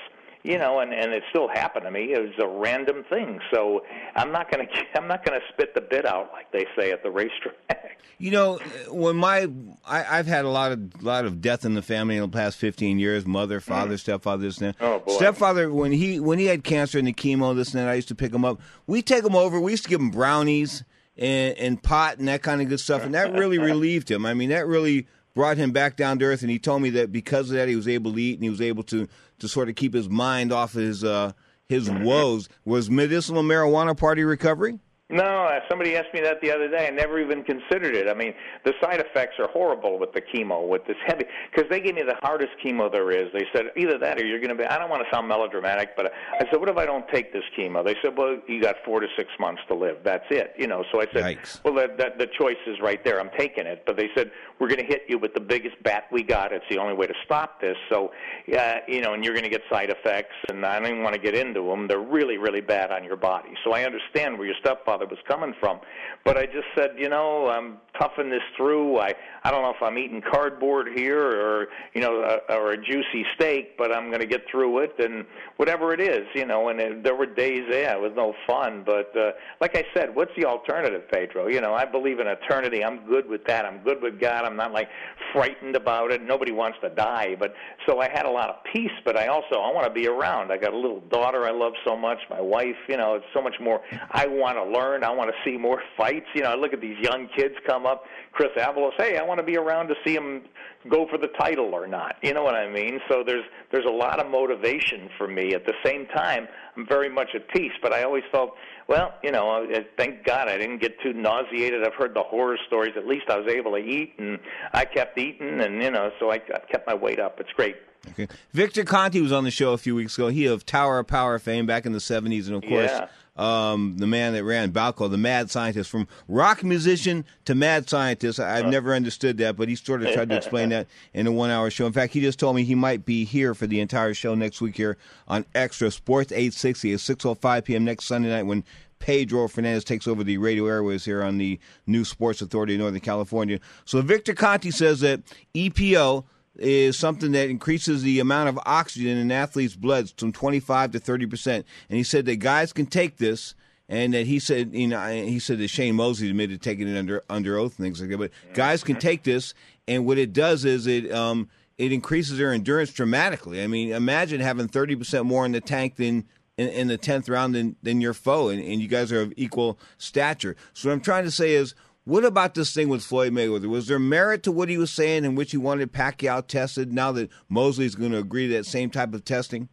You know, and and it still happened to me. It was a random thing, so I'm not gonna [laughs] I'm not gonna spit the bit out like they say at the racetrack. [laughs] You know, when my I, I've had a lot of lot of death in the family in the past fifteen years. Mother, father, stepfather, this and that. Mm. Oh, boy. Stepfather, when he when he had cancer and the chemo, this and that, I used to pick him up. We take him over. We used to give him brownies and, and pot and that kind of good stuff, and that really [laughs] relieved him. I mean, that really brought him back down to earth. And he told me that because of that, he was able to eat and he was able to to sort of keep his mind off his uh, his woes. Was medicinal marijuana part of your recovery? No, uh, somebody asked me that the other day. I never even considered it. I mean, the side effects are horrible with the chemo, with this heavy, because they gave me the hardest chemo there is. They said either that or you're going to be. I don't want to sound melodramatic, but I said, what if I don't take this chemo? They said, well, you got four to six months to live. That's it. You know. So I said, Yikes. well, that, that the choice is right there. I'm taking it. But they said we're going to hit you with the biggest bat we got. It's the only way to stop this. So, uh, you know, and you're going to get side effects, and I don't even want to get into them. They're really, really bad on your body. So I understand where your stepfather was coming from, but I just said, you know, I'm toughing this through. I I don't know if I'm eating cardboard here or you know a, or a juicy steak, but I'm going to get through it and whatever it is, you know. And it, there were days, yeah, it was no fun, but uh, like I said, what's the alternative, Pedro? You know, I believe in eternity. I'm good with that. I'm good with God. I'm not like frightened about it. Nobody wants to die, but so I had a lot of peace. But I also I want to be around. I got a little daughter I love so much. My wife, you know, it's so much more. I want to learn. I want to see more [laughs] fights. You know, I look at these young kids come up. Chris Avalos, hey, I want to be around to see him go for the title or not. You know what I mean? So there's there's a lot of motivation for me. At the same time, I'm very much at peace. But I always felt, well, you know, thank God I didn't get too nauseated. I've heard the horror stories. At least I was able to eat, and I kept eating, and you know, so I, I kept my weight up. It's great. Okay. Victor Conte was on the show a few weeks ago. He of Tower of Power fame back in the 70s, and of course, Yeah. Um, the man that ran Balco, the mad scientist, from rock musician to mad scientist. I've never understood that, but he sort of tried to explain that [laughs] in a one hour show. In fact, he just told me he might be here for the entire show next week here on Extra Sports 860 at 6.05 p.m. next Sunday night when Pedro Fernandez takes over the radio airways here on the new Sports Authority of Northern California. So Victor Conte says that EPO is something that increases the amount of oxygen in athletes' blood from 25 to 30 percent. And he said that guys can take this, and that he said, you know, he said that Shane Mosley admitted taking it under under oath and things like that. But guys can take this, and what it does is it um, it increases their endurance dramatically. I mean, imagine having 30 percent more in the tank than in, in the tenth round than, than your foe, and, and you guys are of equal stature. So what I'm trying to say is, what about this thing with Floyd Mayweather? Was there merit to what he was saying in which he wanted Pacquiao tested? Now that Mosley's going to agree to that same type of testing.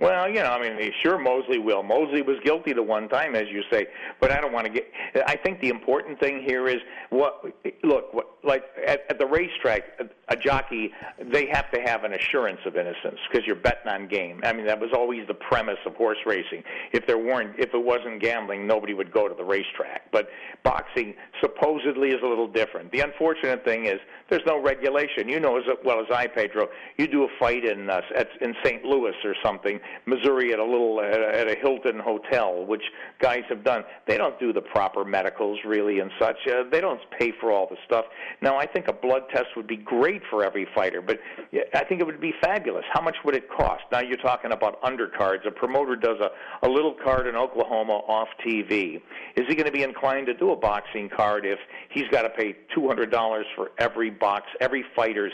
Well, you know, I mean, sure, Mosley will. Mosley was guilty the one time, as you say, but I don't want to get. I think the important thing here is what. Look, what, like at, at the racetrack, a, a jockey they have to have an assurance of innocence because you're betting on game. I mean, that was always the premise of horse racing. If there weren't, if it wasn't gambling, nobody would go to the racetrack. But boxing supposedly is a little different. The unfortunate thing is there's no regulation. You know as well as I, Pedro. You do a fight in uh, at, in St. Louis or something Missouri at a little at a Hilton hotel, which guys have done. They don't do the proper medicals really and such. Uh, they don't pay for all the stuff. Now, I think a blood test would be great for every fighter, but I think it would be fabulous. How much would it cost? Now you're talking about undercards. A promoter does a, a little card in Oklahoma off TV. Is he going to be inclined to do a boxing card if he's got to pay two hundred dollars for every box, every fighter's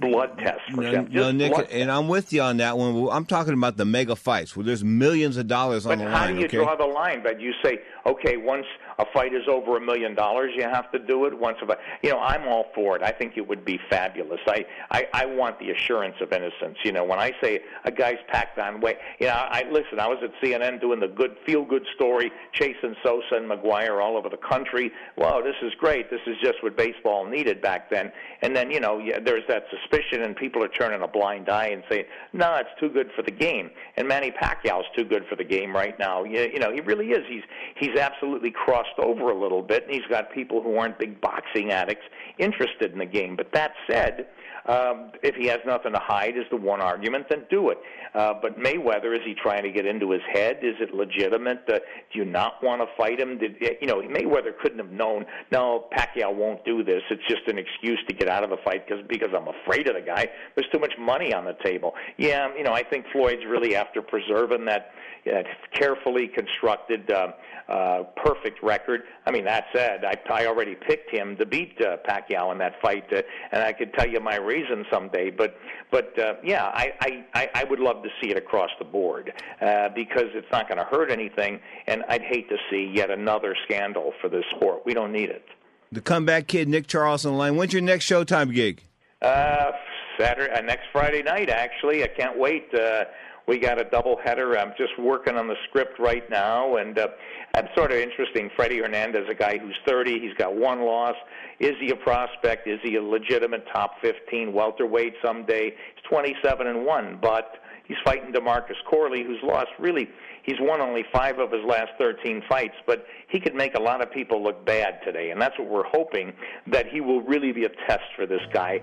blood test? For no, no, Nick, and I'm with you on that one. I'm talking about the mega fights where there's millions of dollars on but the how line. do you okay? draw the line? But you say, okay, once a fight is over a million dollars, you have to do it. Once a, you know, I'm all for it. I think it would be fabulous. I, I, I want the assurance of innocence. You know, when I say a guy's packed on weight, you know, I listen. I was at CNN doing the good feel good story, chasing Sosa and McGwire all over the country. Wow, this is great. This is just what baseball needed back then. And then you know, yeah, there's that suspicion, and people are turning a blind eye and saying, no, it's too good for the game. And Manny Pacquiao's too good for the game right now. You, you know, he really is. He's he's absolutely crossed over a little bit, and he's got people who aren't big boxing addicts interested in the game. But that said, um, if he has nothing to hide, is the one argument, then do it. Uh, but Mayweather, is he trying to get into his head? Is it legitimate? Uh, do you not want to fight him? Did you know Mayweather couldn't have known? No, Pacquiao won't do this. It's just an excuse to get out of the fight because because I'm afraid of the guy. There's too much money on the table. Yeah, you know I think Floyd's really after preserving that uh, carefully constructed, uh, uh, perfect record. I mean, that said, I, I already picked him to beat uh, Pacquiao in that fight, uh, and I could tell you my reason someday. But, but uh, yeah, I, I, I would love to see it across the board uh, because it's not going to hurt anything, and I'd hate to see yet another scandal for this sport. We don't need it. The comeback kid, Nick Charles on the line. When's your next Showtime gig? Uh, Saturday, uh, next Friday night. Actually, I can't wait. Uh, we got a double header. I'm just working on the script right now, and uh, I'm sort of interesting. Freddie Hernandez, a guy who's 30, he's got one loss. Is he a prospect? Is he a legitimate top 15 welterweight someday? He's 27 and one, but he's fighting Demarcus Corley, who's lost really. He's won only five of his last 13 fights, but he could make a lot of people look bad today, and that's what we're hoping that he will really be a test for this guy,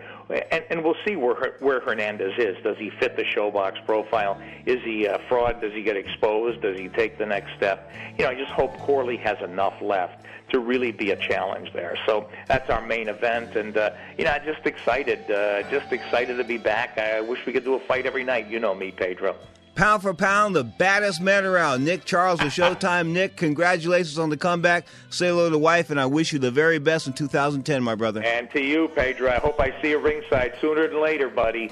and, and we'll see where where Hernandez is. Does he fit the ShoBox profile? Is he a fraud? Does he get exposed? Does he take the next step? You know, I just hope Corley has enough left to really be a challenge there. So that's our main event, and uh, you know, I'm just excited, uh, just excited to be back. I wish we could do a fight every night. You know me, Pedro. Pound for pound, the baddest man around. Nick Charles with Showtime. Nick, congratulations on the comeback. Say hello to wife, and I wish you the very best in 2010, my brother. And to you, Pedro. I hope I see you ringside sooner than later, buddy.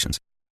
conditions.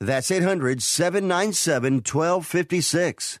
That's 800 797 1256.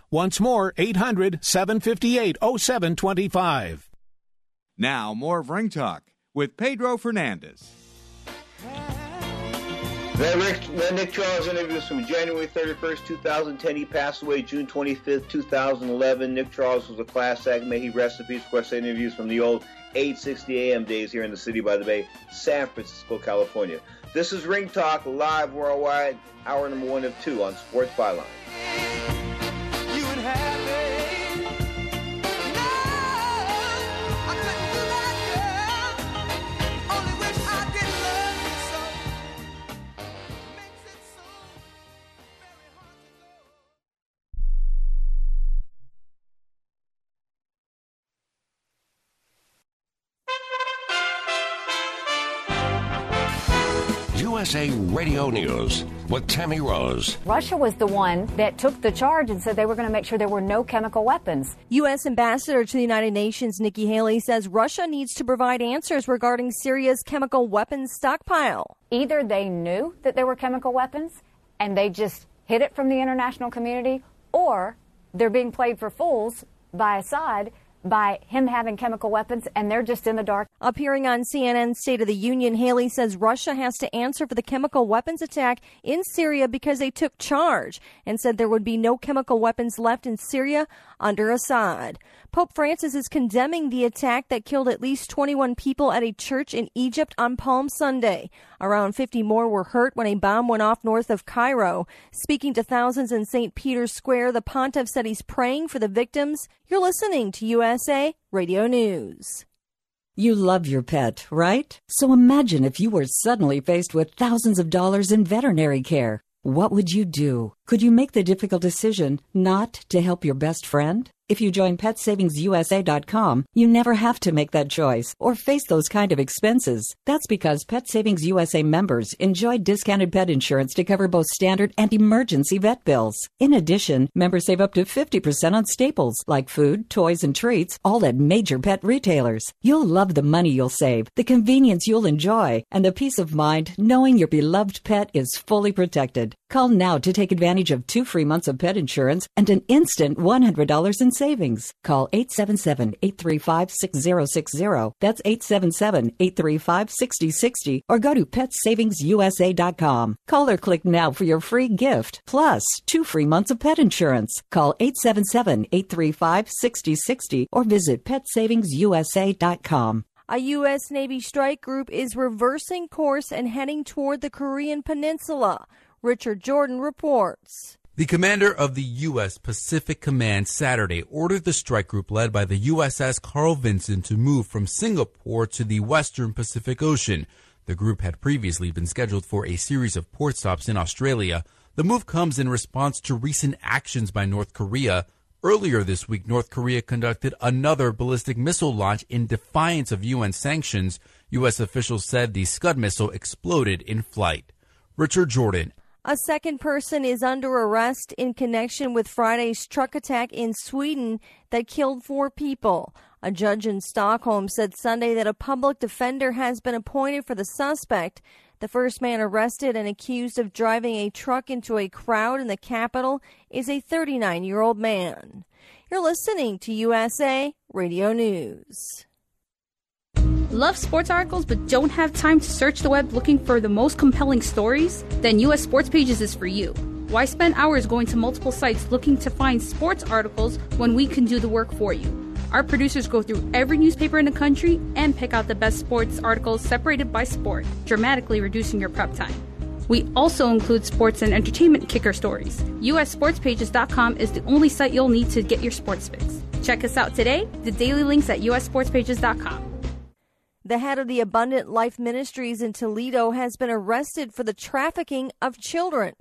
Once more, 800 758 0725. Now, more of Ring Talk with Pedro Fernandez. That Rick, that Nick Charles interview is from January 31st, 2010. He passed away June 25th, 2011. Nick Charles was a class act. May he rest in peace. Of course, interviews from the old 860 AM days here in the city by the bay, San Francisco, California. This is Ring Talk, live worldwide, hour number one of two on Sports Byline. USA Radio News with Tammy Rose. Russia was the one that took the charge and said they were going to make sure there were no chemical weapons. U.S. Ambassador to the United Nations Nikki Haley says Russia needs to provide answers regarding Syria's chemical weapons stockpile. Either they knew that there were chemical weapons and they just hid it from the international community, or they're being played for fools by Assad by him having chemical weapons and they're just in the dark. Appearing on CNN's State of the Union, Haley says Russia has to answer for the chemical weapons attack in Syria because they took charge and said there would be no chemical weapons left in Syria under Assad. Pope Francis is condemning the attack that killed at least 21 people at a church in Egypt on Palm Sunday. Around 50 more were hurt when a bomb went off north of Cairo. Speaking to thousands in St. Peter's Square, the pontiff said he's praying for the victims. You're listening to USA Radio News. You love your pet, right? So imagine if you were suddenly faced with thousands of dollars in veterinary care. What would you do? Could you make the difficult decision not to help your best friend? If you join PetSavingsUSA.com, you never have to make that choice or face those kind of expenses. That's because Pet Savings USA members enjoy discounted pet insurance to cover both standard and emergency vet bills. In addition, members save up to 50% on staples like food, toys, and treats, all at major pet retailers. You'll love the money you'll save, the convenience you'll enjoy, and the peace of mind knowing your beloved pet is fully protected. Call now to take advantage of two free months of pet insurance and an instant $100 in savings. Call 877-835-6060. That's 877-835-6060 or go to PetSavingsUSA.com. Call or click now for your free gift plus two free months of pet insurance. Call 877-835-6060 or visit PetSavingsUSA.com. A U.S. Navy strike group is reversing course and heading toward the Korean Peninsula. Richard Jordan reports. The commander of the U.S. Pacific Command Saturday ordered the strike group led by the USS Carl Vinson to move from Singapore to the western Pacific Ocean. The group had previously been scheduled for a series of port stops in Australia. The move comes in response to recent actions by North Korea. Earlier this week, North Korea conducted another ballistic missile launch in defiance of UN sanctions. U.S. officials said the Scud missile exploded in flight. Richard Jordan, a second person is under arrest in connection with Friday's truck attack in Sweden that killed four people. A judge in Stockholm said Sunday that a public defender has been appointed for the suspect. The first man arrested and accused of driving a truck into a crowd in the capital is a 39 year old man. You're listening to USA Radio News. Love sports articles but don't have time to search the web looking for the most compelling stories? Then US Sports Pages is for you. Why spend hours going to multiple sites looking to find sports articles when we can do the work for you? Our producers go through every newspaper in the country and pick out the best sports articles separated by sport, dramatically reducing your prep time. We also include sports and entertainment kicker stories. USSportsPages.com is the only site you'll need to get your sports fix. Check us out today. The daily links at USSportsPages.com. The head of the Abundant Life Ministries in Toledo has been arrested for the trafficking of children.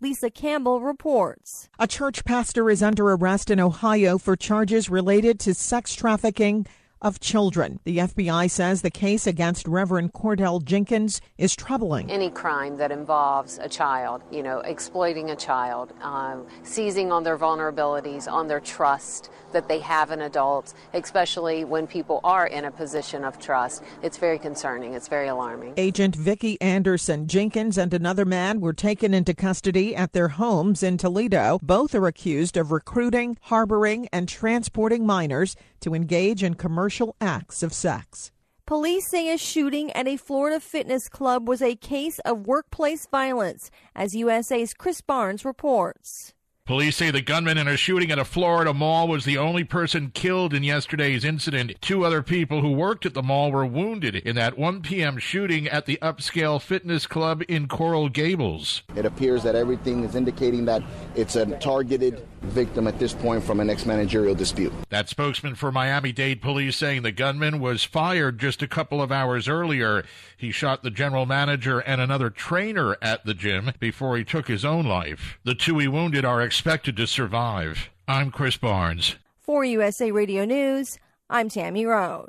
Lisa Campbell reports. A church pastor is under arrest in Ohio for charges related to sex trafficking of children. The FBI says the case against Reverend Cordell Jenkins is troubling. Any crime that involves a child, you know, exploiting a child, um, seizing on their vulnerabilities, on their trust that they have in adults, especially when people are in a position of trust, it's very concerning. It's very alarming. Agent Vicki Anderson Jenkins and another man were taken into custody at their homes in Toledo. Both are accused of recruiting, harboring, and transporting minors to engage in commercial acts of sex. Police say a shooting at a Florida fitness club was a case of workplace violence, as USA's Chris Barnes reports. Police say the gunman in a shooting at a Florida mall was the only person killed in yesterday's incident. Two other people who worked at the mall were wounded in that 1 p.m. shooting at the upscale fitness club in Coral Gables. It appears that everything is indicating that it's a targeted victim at this point from an ex managerial dispute. That spokesman for Miami Dade police saying the gunman was fired just a couple of hours earlier. He shot the general manager and another trainer at the gym before he took his own life. The two he wounded are expected to survive. I'm Chris Barnes. For USA Radio News, I'm Tammy Rowe.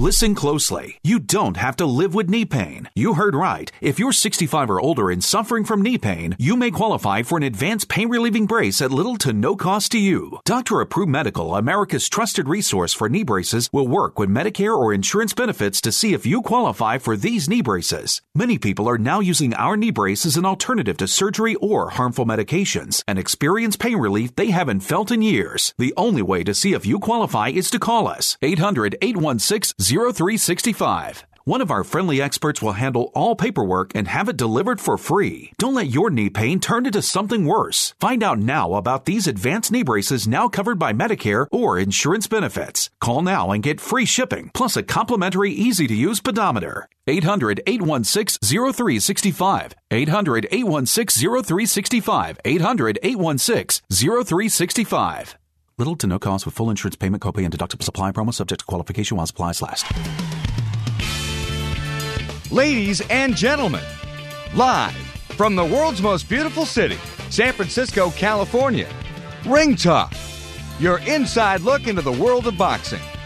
Listen closely. You don't have to live with knee pain. You heard right. If you're 65 or older and suffering from knee pain, you may qualify for an advanced pain relieving brace at little to no cost to you. Doctor Approved Medical, America's trusted resource for knee braces, will work with Medicare or insurance benefits to see if you qualify for these knee braces. Many people are now using our knee brace as an alternative to surgery or harmful medications and experience pain relief they haven't felt in years. The only way to see if you qualify is to call us 800 816 0365. One of our friendly experts will handle all paperwork and have it delivered for free. Don't let your knee pain turn into something worse. Find out now about these advanced knee braces now covered by Medicare or insurance benefits. Call now and get free shipping plus a complimentary easy to use pedometer. 800 816 0365. 800 816 0365. 800 816 0365. Little to no cost with full insurance payment, copay, and deductible supply promo subject to qualification while supplies last. Ladies and gentlemen, live from the world's most beautiful city, San Francisco, California, Ring Talk, your inside look into the world of boxing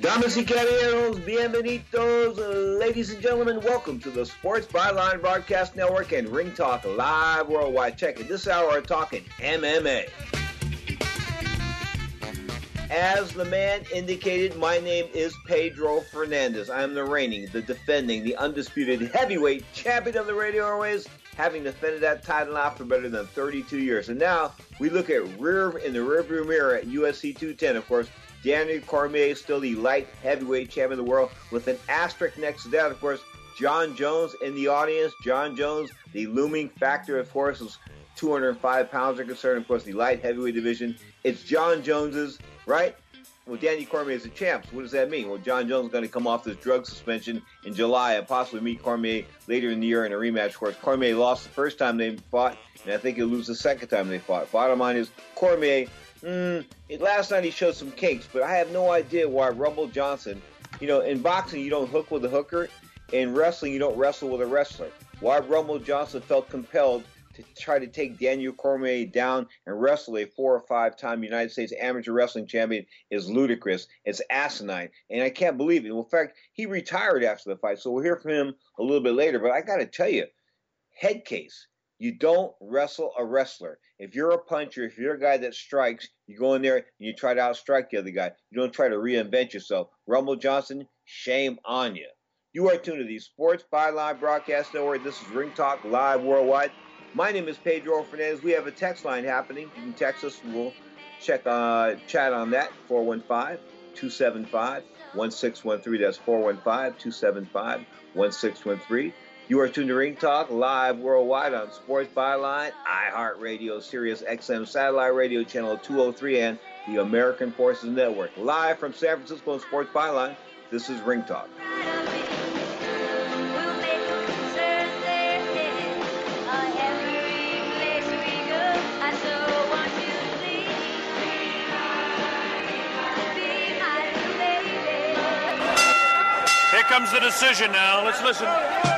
Damas y caballeros, bienvenidos, ladies and gentlemen. Welcome to the Sports Byline Broadcast Network and Ring Talk Live Worldwide. Check it. This hour talking MMA. As the man indicated, my name is Pedro Fernandez. I am the reigning, the defending, the undisputed heavyweight champion of the radio airways, having defended that title now for better than 32 years. And now we look at rear in the rearview mirror at UFC 210, of course. Daniel Cormier is still the light heavyweight champion of the world with an asterisk next to that, of course. Jon Jones in the audience. Jon Jones, the looming factor, of course, is 205 pounds are concerned. Of course, the light heavyweight division. It's Jon Jones's, right? Well, Danny Cormier is the champ. So what does that mean? Well, Jon Jones is going to come off this drug suspension in July and possibly meet Cormier later in the year in a rematch. Of course, Cormier lost the first time they fought, and I think he'll lose the second time they fought. Bottom line is, Cormier Mm, last night he showed some kinks, but I have no idea why Rumble Johnson, you know, in boxing you don't hook with a hooker, in wrestling you don't wrestle with a wrestler. Why Rumble Johnson felt compelled to try to take Daniel Cormier down and wrestle a four or five time United States amateur wrestling champion is ludicrous. It's asinine. And I can't believe it. in fact, he retired after the fight, so we'll hear from him a little bit later. But I got to tell you, head case. You don't wrestle a wrestler. If you're a puncher, if you're a guy that strikes, you go in there and you try to outstrike the other guy. You don't try to reinvent yourself. Rumble Johnson, shame on you. You are tuned to the Sports Byline Broadcast Network. This is Ring Talk Live Worldwide. My name is Pedro Fernandez. We have a text line happening. You can text us. We'll check uh, chat on that. 415 275 1613. That's 415 275 1613. You are tuned to Ring Talk live worldwide on Sports Byline, iHeartRadio, Sirius XM Satellite Radio Channel 203, and the American Forces Network. Live from San Francisco Sports Byline, this is Ring Talk. Here comes the decision now. Let's listen.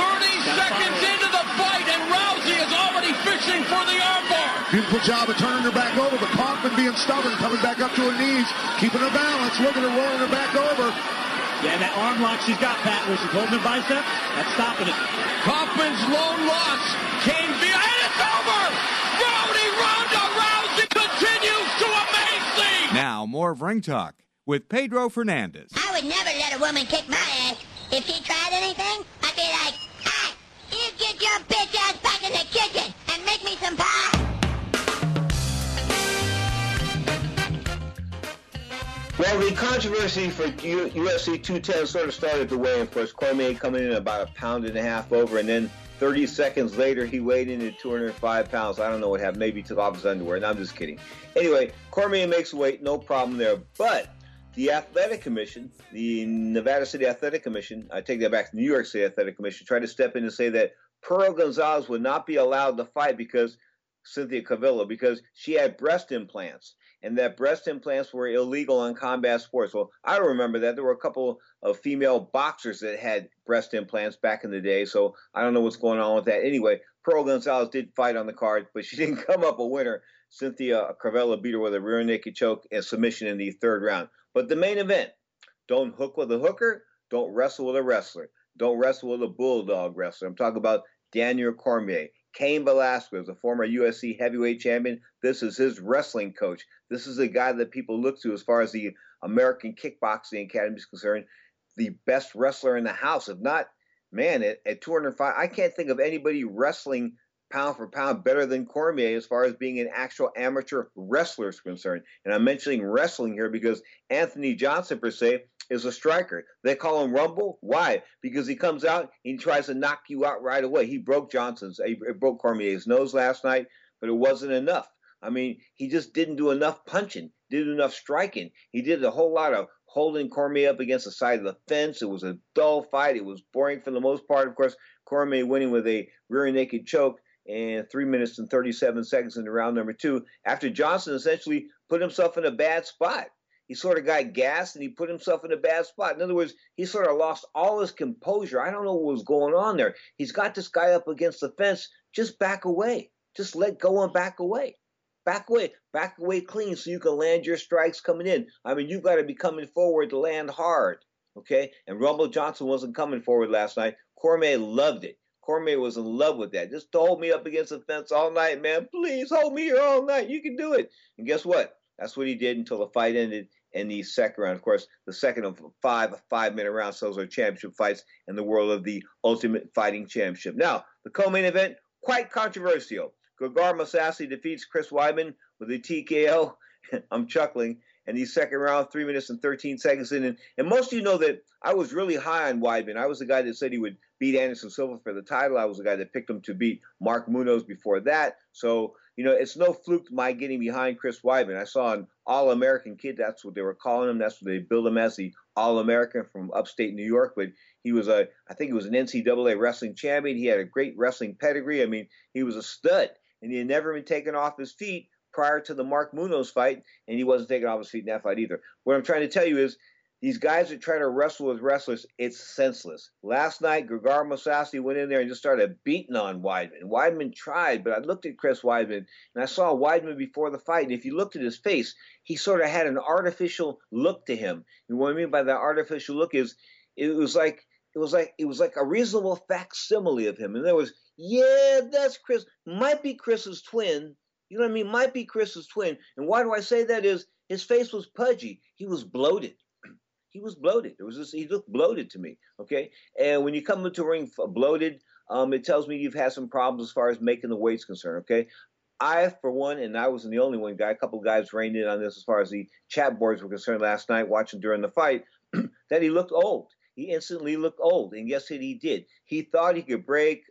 30 seconds into the fight, and Rousey is already fishing for the armbar. Beautiful job of turning her back over, but Kaufman being stubborn, coming back up to her knees, keeping her balance, looking at rolling her back over. Yeah, that arm lock she's got, Pat, where she's holding her bicep, that's stopping it. Kaufman's lone loss came via, and it's over! Rowdy Ronda Rousey continues to amaze me! Now, more of Ring Talk with Pedro Fernandez. I would never let a woman kick my ass. If she tried anything, I'd be like, you get your bitch ass back in the kitchen and make me some pie. Well, the controversy for U- UFC 210 sort of started the way. Of course, Cormier coming in about a pound and a half over, and then 30 seconds later, he weighed in at 205 pounds. I don't know what happened. Maybe he took off his underwear. And I'm just kidding. Anyway, Cormier makes weight, no problem there. But the Athletic Commission, the Nevada City Athletic Commission, I take that back, the New York City Athletic Commission, tried to step in and say that Pearl Gonzalez would not be allowed to fight because Cynthia Calvillo, because she had breast implants and that breast implants were illegal in combat sports. Well, I don't remember that. There were a couple of female boxers that had breast implants back in the day, so I don't know what's going on with that. Anyway, Pearl Gonzalez did fight on the card, but she [laughs] didn't come up a winner. Cynthia Calvillo beat her with a rear naked choke and submission in the third round. But the main event don't hook with a hooker, don't wrestle with a wrestler, don't wrestle with a bulldog wrestler. I'm talking about Daniel Cormier. Cain Velasquez, a former UFC heavyweight champion, this is his wrestling coach. This is a guy that people look to as far as the American Kickboxing Academy is concerned, the best wrestler in the house. If not, man, at, at 205, I can't think of anybody wrestling pound for pound better than Cormier as far as being an actual amateur wrestler is concerned. And I'm mentioning wrestling here because Anthony Johnson, per se, is a striker. They call him Rumble. Why? Because he comes out and he tries to knock you out right away. He broke Johnson's, he broke Cormier's nose last night, but it wasn't enough. I mean, he just didn't do enough punching, didn't enough striking. He did a whole lot of holding Cormier up against the side of the fence. It was a dull fight. It was boring for the most part. Of course, Cormier winning with a rear naked choke and three minutes and 37 seconds into round number two after Johnson essentially put himself in a bad spot. He sort of got gassed and he put himself in a bad spot. In other words, he sort of lost all his composure. I don't know what was going on there. He's got this guy up against the fence. Just back away. Just let go and back away. Back away. Back away clean so you can land your strikes coming in. I mean, you've got to be coming forward to land hard. Okay? And Rumble Johnson wasn't coming forward last night. Cormier loved it. Cormier was in love with that. Just hold me up against the fence all night, man. Please hold me here all night. You can do it. And guess what? That's what he did until the fight ended in the second round. Of course, the second of five five minute rounds. Those are championship fights in the world of the Ultimate Fighting Championship. Now, the co-main event, quite controversial. Gegard Mousasi defeats Chris Weidman with a TKO. [laughs] I'm chuckling. And the second round, three minutes and 13 seconds in. And, and most of you know that I was really high on Weidman. I was the guy that said he would beat Anderson Silva for the title. I was the guy that picked him to beat Mark Munoz before that. So, you know, it's no fluke my getting behind Chris Weidman. I saw an All American kid. That's what they were calling him. That's what they billed him as the All American from upstate New York. But he was a, I think he was an NCAA wrestling champion. He had a great wrestling pedigree. I mean, he was a stud, and he had never been taken off his feet prior to the Mark Munoz fight, and he wasn't taken off his feet in that fight either. What I'm trying to tell you is these guys that try to wrestle with wrestlers, it's senseless. Last night, Gegard Mousasi went in there and just started beating on Weidman. Weidman tried, but I looked at Chris Weidman and I saw Weidman before the fight. And if you looked at his face, he sort of had an artificial look to him. And what I mean by that artificial look is it was like it was like it was like a reasonable facsimile of him. And there was, yeah, that's Chris. Might be Chris's twin. You know what I mean? Might be Chris's twin. And why do I say that is his face was pudgy. He was bloated. He was bloated. It was just, he looked bloated to me. Okay, and when you come into a ring bloated, um, it tells me you've had some problems as far as making the weights concerned. Okay, I, for one, and I wasn't the only one guy, a couple of guys reined in on this as far as the chat boards were concerned last night, watching during the fight, [clears throat] that he looked old. He instantly looked old. And yes, he did? He thought he could break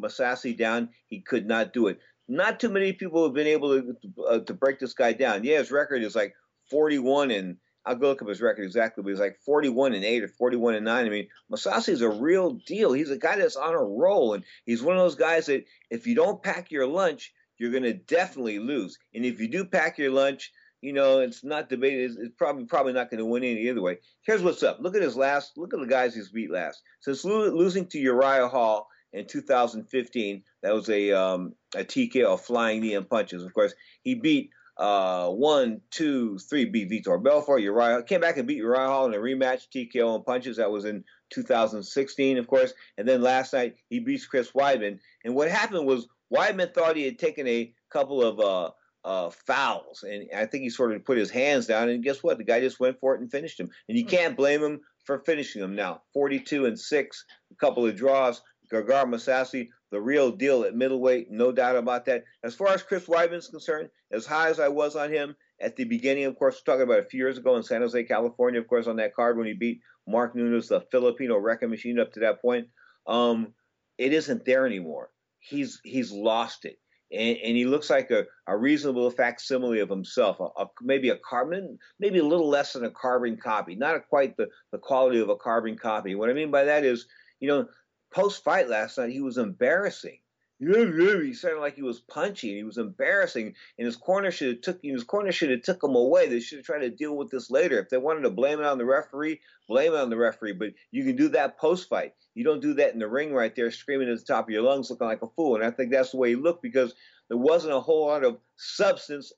Mousasi down. He could not do it. Not too many people have been able to, uh, to break this guy down. Yeah, his record is like 41 and I'll go look up his record exactly, but he's like 41 and 8 or 41 and 9. I mean, Mousasi is a real deal. He's a guy that's on a roll, and he's one of those guys that if you don't pack your lunch, you're going to definitely lose. And if you do pack your lunch, you know, it's not debated. It's, it's probably probably not going to win any either way. Here's what's up. Look at his last. Look at the guys he's beat last. Since lo- losing to Uriah Hall in 2015, that was a um, a TKO, flying knee and punches. Of course, he beat uh, one, two, three, beat Vitor Belfort. Uriah came back and beat Uriah Hall in a rematch, TKO and punches. That was in 2016, of course. And then last night he beats Chris Weidman. And what happened was Weidman thought he had taken a couple of uh, uh, fouls, and I think he sort of put his hands down. And guess what? The guy just went for it and finished him. And you can't blame him for finishing him now. 42 and six, a couple of draws. Gegard Mousasi, the real deal at middleweight, no doubt about that. As far as Chris Weidman's concerned, as high as I was on him at the beginning, of course, talking about a few years ago in San Jose, California, of course, on that card when he beat Mark Munoz, the Filipino wrecking machine, up to that point, um, it isn't there anymore. He's he's lost it. And, and, he looks like a, a reasonable facsimile of himself, a, a, maybe a carbon, maybe a little less than a carbon copy, not quite the, the quality of a carbon copy. What I mean by that is, you know, post fight last night, he was embarrassing. He sounded like he was punchy he was embarrassing. And his corner should have took his corner should have took him away. They should have tried to deal with this later. If they wanted to blame it on the referee, blame it on the referee. But you can do that post fight. You don't do that in the ring right there, screaming at the top of your lungs, looking like a fool. And I think that's the way he looked because there wasn't a whole lot of substance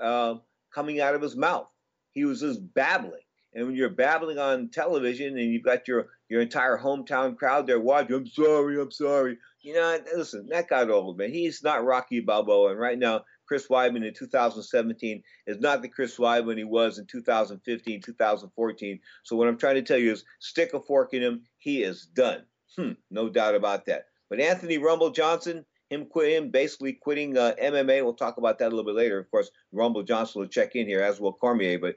uh, coming out of his mouth. He was just babbling. And when you're babbling on television and you've got your your entire hometown crowd there watching, I'm sorry, I'm sorry. You know, listen, that got old, man. He's not Rocky Balboa, and right now, Chris Weidman in 2017 is not the Chris Weidman he was in 2015, 2014. So what I'm trying to tell you is, stick a fork in him. He is done. Hmm, no doubt about that. But Anthony Rumble Johnson, him quit him basically quitting uh, MMA. We'll talk about that a little bit later. Of course, Rumble Johnson will check in here as will Cormier. But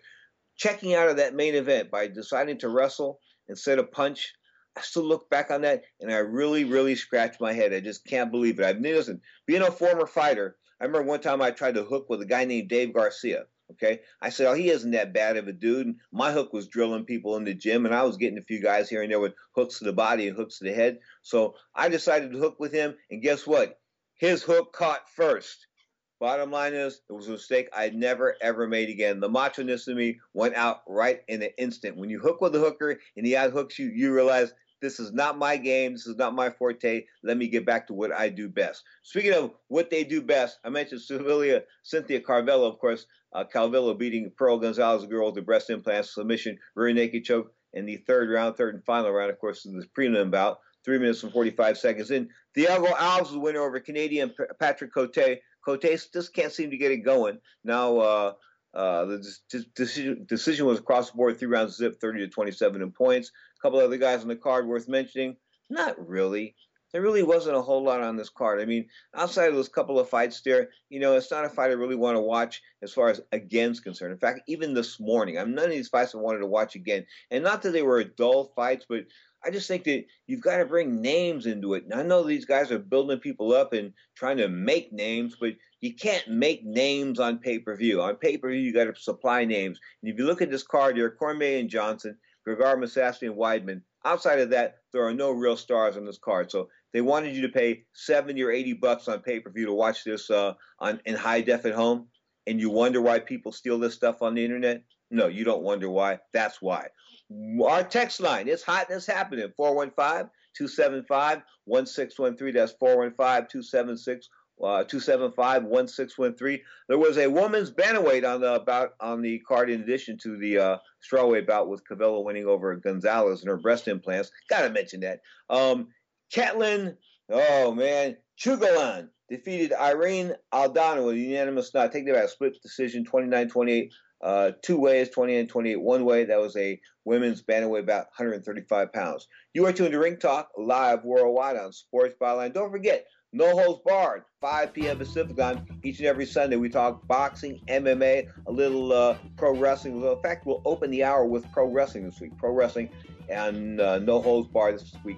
checking out of that main event by deciding to wrestle instead of punch. I still look back on that and I really, really scratch my head. I just can't believe it. I've listen, being a former fighter, I remember one time I tried to hook with a guy named Dave Garcia. Okay. I said, Oh, he isn't that bad of a dude. And my hook was drilling people in the gym, and I was getting a few guys here and there with hooks to the body and hooks to the head. So I decided to hook with him, and guess what? His hook caught first. Bottom line is, it was a mistake I never ever made again. The macho ness of me went out right in an instant. When you hook with a hooker and he out hooks you, you realize this is not my game. This is not my forte. Let me get back to what I do best. Speaking of what they do best, I mentioned Cecilia, Cynthia Calvillo, of course. Uh, Calvillo beating Pearl Gonzalez, girl with the breast implants, submission, rear naked choke in the third round, third and final round, of course, in this prelim bout. Three minutes and 45 seconds in. Thiago Alves winner over Canadian Patrick Cote. Cote just can't seem to get it going. Now, uh, uh, the decision, decision was across the board, three rounds zip, 30 to 27 in points. A couple other guys on the card worth mentioning. Not really. There really wasn't a whole lot on this card. I mean, outside of those couple of fights there, you know, it's not a fight I really want to watch as far as again's concerned. In fact, even this morning, I'm none of these fights I wanted to watch again. And not that they were dull fights, but I just think that you've got to bring names into it. And I know these guys are building people up and trying to make names, but you can't make names on pay per view. On pay per view, you got to supply names. And if you look at this card here, Cormier and Johnson, Gegard Mousasi and Weidman. Outside of that, there are no real stars on this card. So they wanted you to pay seventy or eighty bucks on pay per view to watch this uh, on in high def at home, and you wonder why people steal this stuff on the internet. No, you don't wonder why. That's why. Our text line, it's hot and it's happening. 415 275 1613. That's 415 276 uh, 275 1613. There was a woman's bantamweight on the bout on the card in addition to the uh, strawweight bout with Calvillo winning over Gonzalez and her breast implants. Gotta mention that. Um, Katlyn, oh man, Chookagian defeated Irene Aldana with a unanimous not taking it back split decision 29-28 uh, two ways, 20 and 28 one way. That was a women's bantamweight about 135 pounds. You are tuned to Ring Talk live worldwide on Sports Byline. Don't forget, no holds barred, 5 p.m. Pacific time each and every Sunday. We talk boxing, MMA, a little uh, pro wrestling. In fact, we'll open the hour with pro wrestling this week. Pro wrestling and uh, no holds barred this week.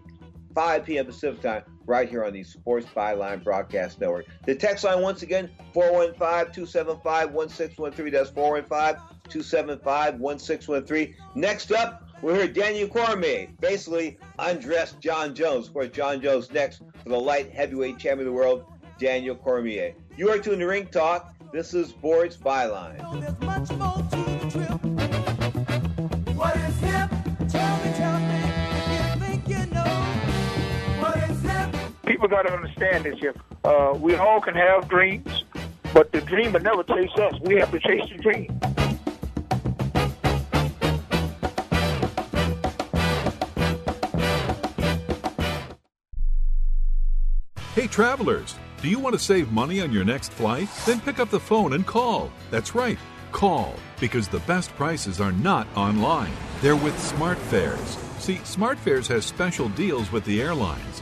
5 p.m. Pacific time, right here on the Sports Byline Broadcast Network. The text line, once again, 415 275 1613. That's 415 275 1613. Next up, we'll hear Daniel Cormier basically undressed Jon Jones. Of course, Jon Jones next for the light heavyweight champion of the world, Daniel Cormier. You are tuned to Ring Talk. This is Sports Byline. People got to understand this here. Uh, we all can have dreams, but the dream will never chase us. We have to chase the dream. Hey travelers, do you want to save money on your next flight? Then pick up the phone and call. That's right, call, because the best prices are not online. They're with SmartFares. See, SmartFares has special deals with the airlines.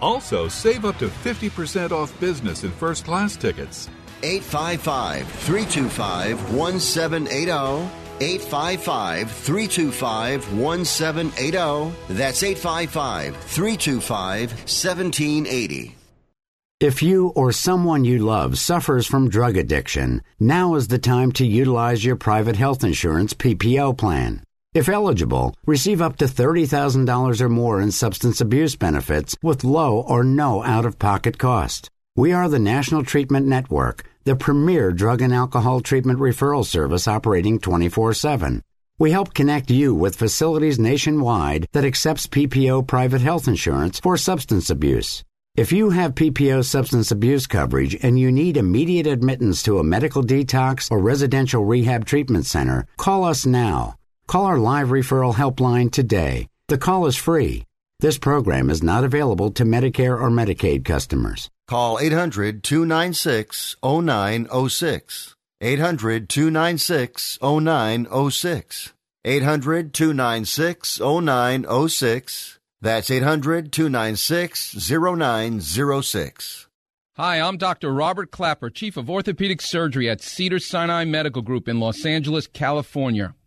Also, save up to 50% off business and first class tickets. 855 325 1780. 855 325 1780. That's 855 325 1780. If you or someone you love suffers from drug addiction, now is the time to utilize your private health insurance PPO plan. If eligible, receive up to $30,000 or more in substance abuse benefits with low or no out of pocket cost. We are the National Treatment Network, the premier drug and alcohol treatment referral service operating 24 7. We help connect you with facilities nationwide that accepts PPO private health insurance for substance abuse. If you have PPO substance abuse coverage and you need immediate admittance to a medical detox or residential rehab treatment center, call us now. Call our live referral helpline today. The call is free. This program is not available to Medicare or Medicaid customers. Call 800 296 0906. 800 296 0906. 800 296 0906. That's 800 296 0906. Hi, I'm Dr. Robert Klapper, Chief of Orthopedic Surgery at Cedar Sinai Medical Group in Los Angeles, California.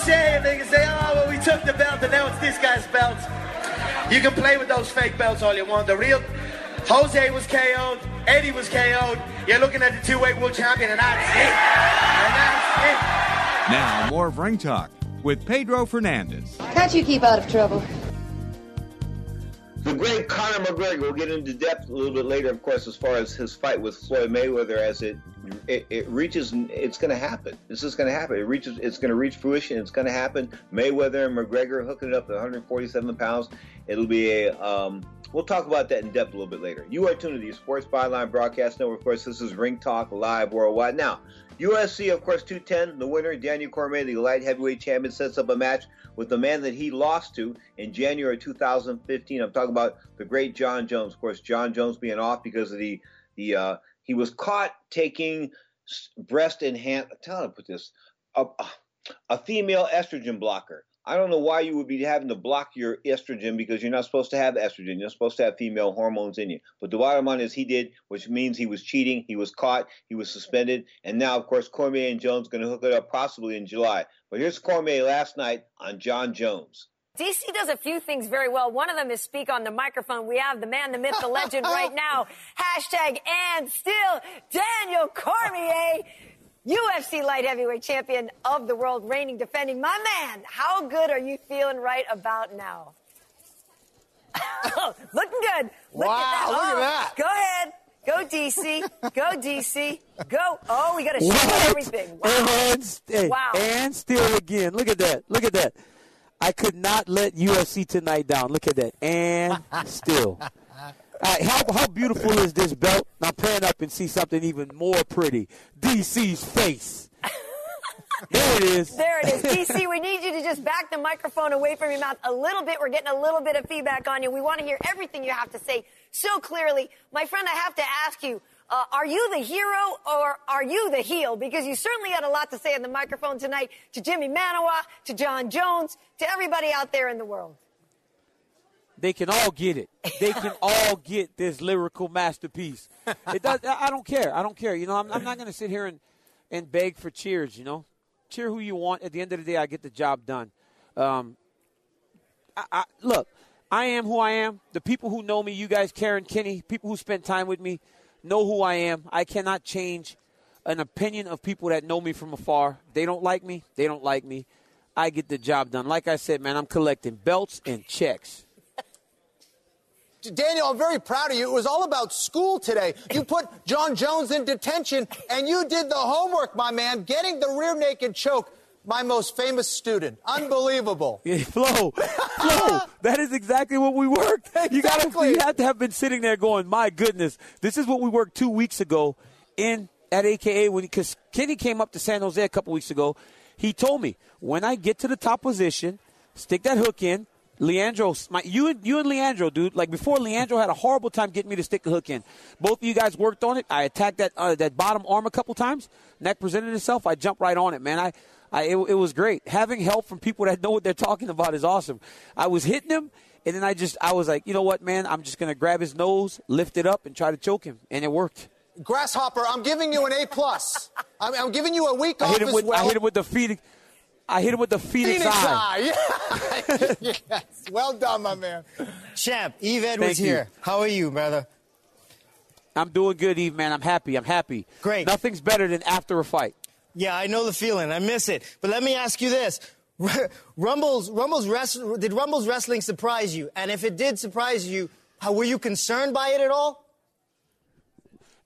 Say, and they can say, oh, well, we took the belt, and now it's this guy's belt. You can play with those fake belts all you want. The real Jose was KO'd, Eddie was KO'd. You're looking at the two-weight world champion, and that's it. And that's it. Now, more of Ring Talk with Pedro Fernandez. Can't you keep out of trouble? The great Conor McGregor. We'll get into depth a little bit later, of course, as far as his fight with Floyd Mayweather. As it it, it reaches, it's going to happen. This is going to happen. It reaches. It's going to reach fruition. It's going to happen. Mayweather and McGregor hooking it up at 147 pounds. It'll be a um, We'll talk about that in depth a little bit later. You are tuned to the Sports Byline Broadcast Network. Of course, this is Ring Talk Live Worldwide. Now, UFC, of course, 210, the winner, Daniel Cormier, the light heavyweight champion, sets up a match with the man that he lost to in January 2015. I'm talking about the great Jon Jones. Of course, Jon Jones being off because of the, the uh, he was caught taking breast enhanced, how to put this, a, a female estrogen blocker. I don't know why you would be having to block your estrogen because you're not supposed to have estrogen. You're supposed to have female hormones in you. But the bottom line is he did, which means he was cheating. He was caught. He was suspended. And now, of course, Cormier and Jones going to hook it up possibly in July. But here's Cormier last night on Jon Jones. DC does a few things very well. One of them is speak on the microphone. We have the man, the myth, the legend [laughs] right now. Hashtag and still Daniel Cormier. UFC light heavyweight champion of the world, reigning, defending. My man, how good are you feeling right about now? [laughs] Looking good. Look Wow, at that. look at Oh, that. Go ahead. Go DC. Go DC. Go. Oh, we got to show everything. Wow. And, st- Wow. and still again. Look at that. Look at that. I could not let UFC tonight down. Look at that. And [laughs] still. Right, how, how beautiful is this belt? Now pan up and see something even more pretty. DC's face. [laughs] there it is. There it is. DC, we need you to just back the microphone away from your mouth a little bit. We're getting a little bit of feedback on you. We want to hear everything you have to say so clearly. My friend, I have to ask you, uh, are you the hero or are you the heel? Because you certainly had a lot to say on the microphone tonight to Jimmy Manuwa, to Jon Jones, to everybody out there in the world. They can all get it. They can [laughs] all get this lyrical masterpiece. It does. I don't care. I don't care. You know, I'm, I'm not going to sit here and, and beg for cheers. You know, cheer who you want. At the end of the day, I get the job done. Um, I, I, look, I am who I am. The people who know me, you guys, Karen, Kenny, people who spend time with me, know who I am. I cannot change an opinion of people that know me from afar. They don't like me. They don't like me. I get the job done. Like I said, man, I'm collecting belts and checks. Daniel, I'm very proud of you. It was all about school today. You put Jon Jones in detention, and you did the homework, my man, getting the rear naked choke. My most famous student. Unbelievable. [laughs] Yeah, Flo, Flo, [laughs] that is exactly what we worked. You got to, you have to have been sitting there going, "My goodness, this is what we worked two weeks ago in at AKA when because Kenny came up to San Jose a couple weeks ago. He told me when I get to the top position, stick that hook in. Leandro, my, you and you and Leandro, dude. Like before, Leandro had a horrible time getting me to stick the hook in. Both of you guys worked on it. I attacked that uh, that bottom arm a couple times. Neck presented itself. I jumped right on it, man. I, I it, it was great. Having help from people that know what they're talking about is awesome. I was hitting him, and then I just I was like, you know what, man? I'm just gonna grab his nose, lift it up, and try to choke him, and it worked. Grasshopper, I'm giving you an A plus. [laughs] I'm, I'm giving you a week I off hit him as with well. I hit him with the Phoenix. I hit him with the Phoenix, Phoenix eye. eye. Yeah. yes. Well done, my man. Champ, Yves Edwards Thank you. here. How are you, brother? I'm doing good, Yves, man. I'm happy. I'm happy. Great. Nothing's better than after a fight. Yeah, I know the feeling. I miss it. But let me ask you this. [laughs] Rumble's, Rumble's rest, did Rumble's wrestling surprise you? And if it did surprise you, how, were you concerned by it at all?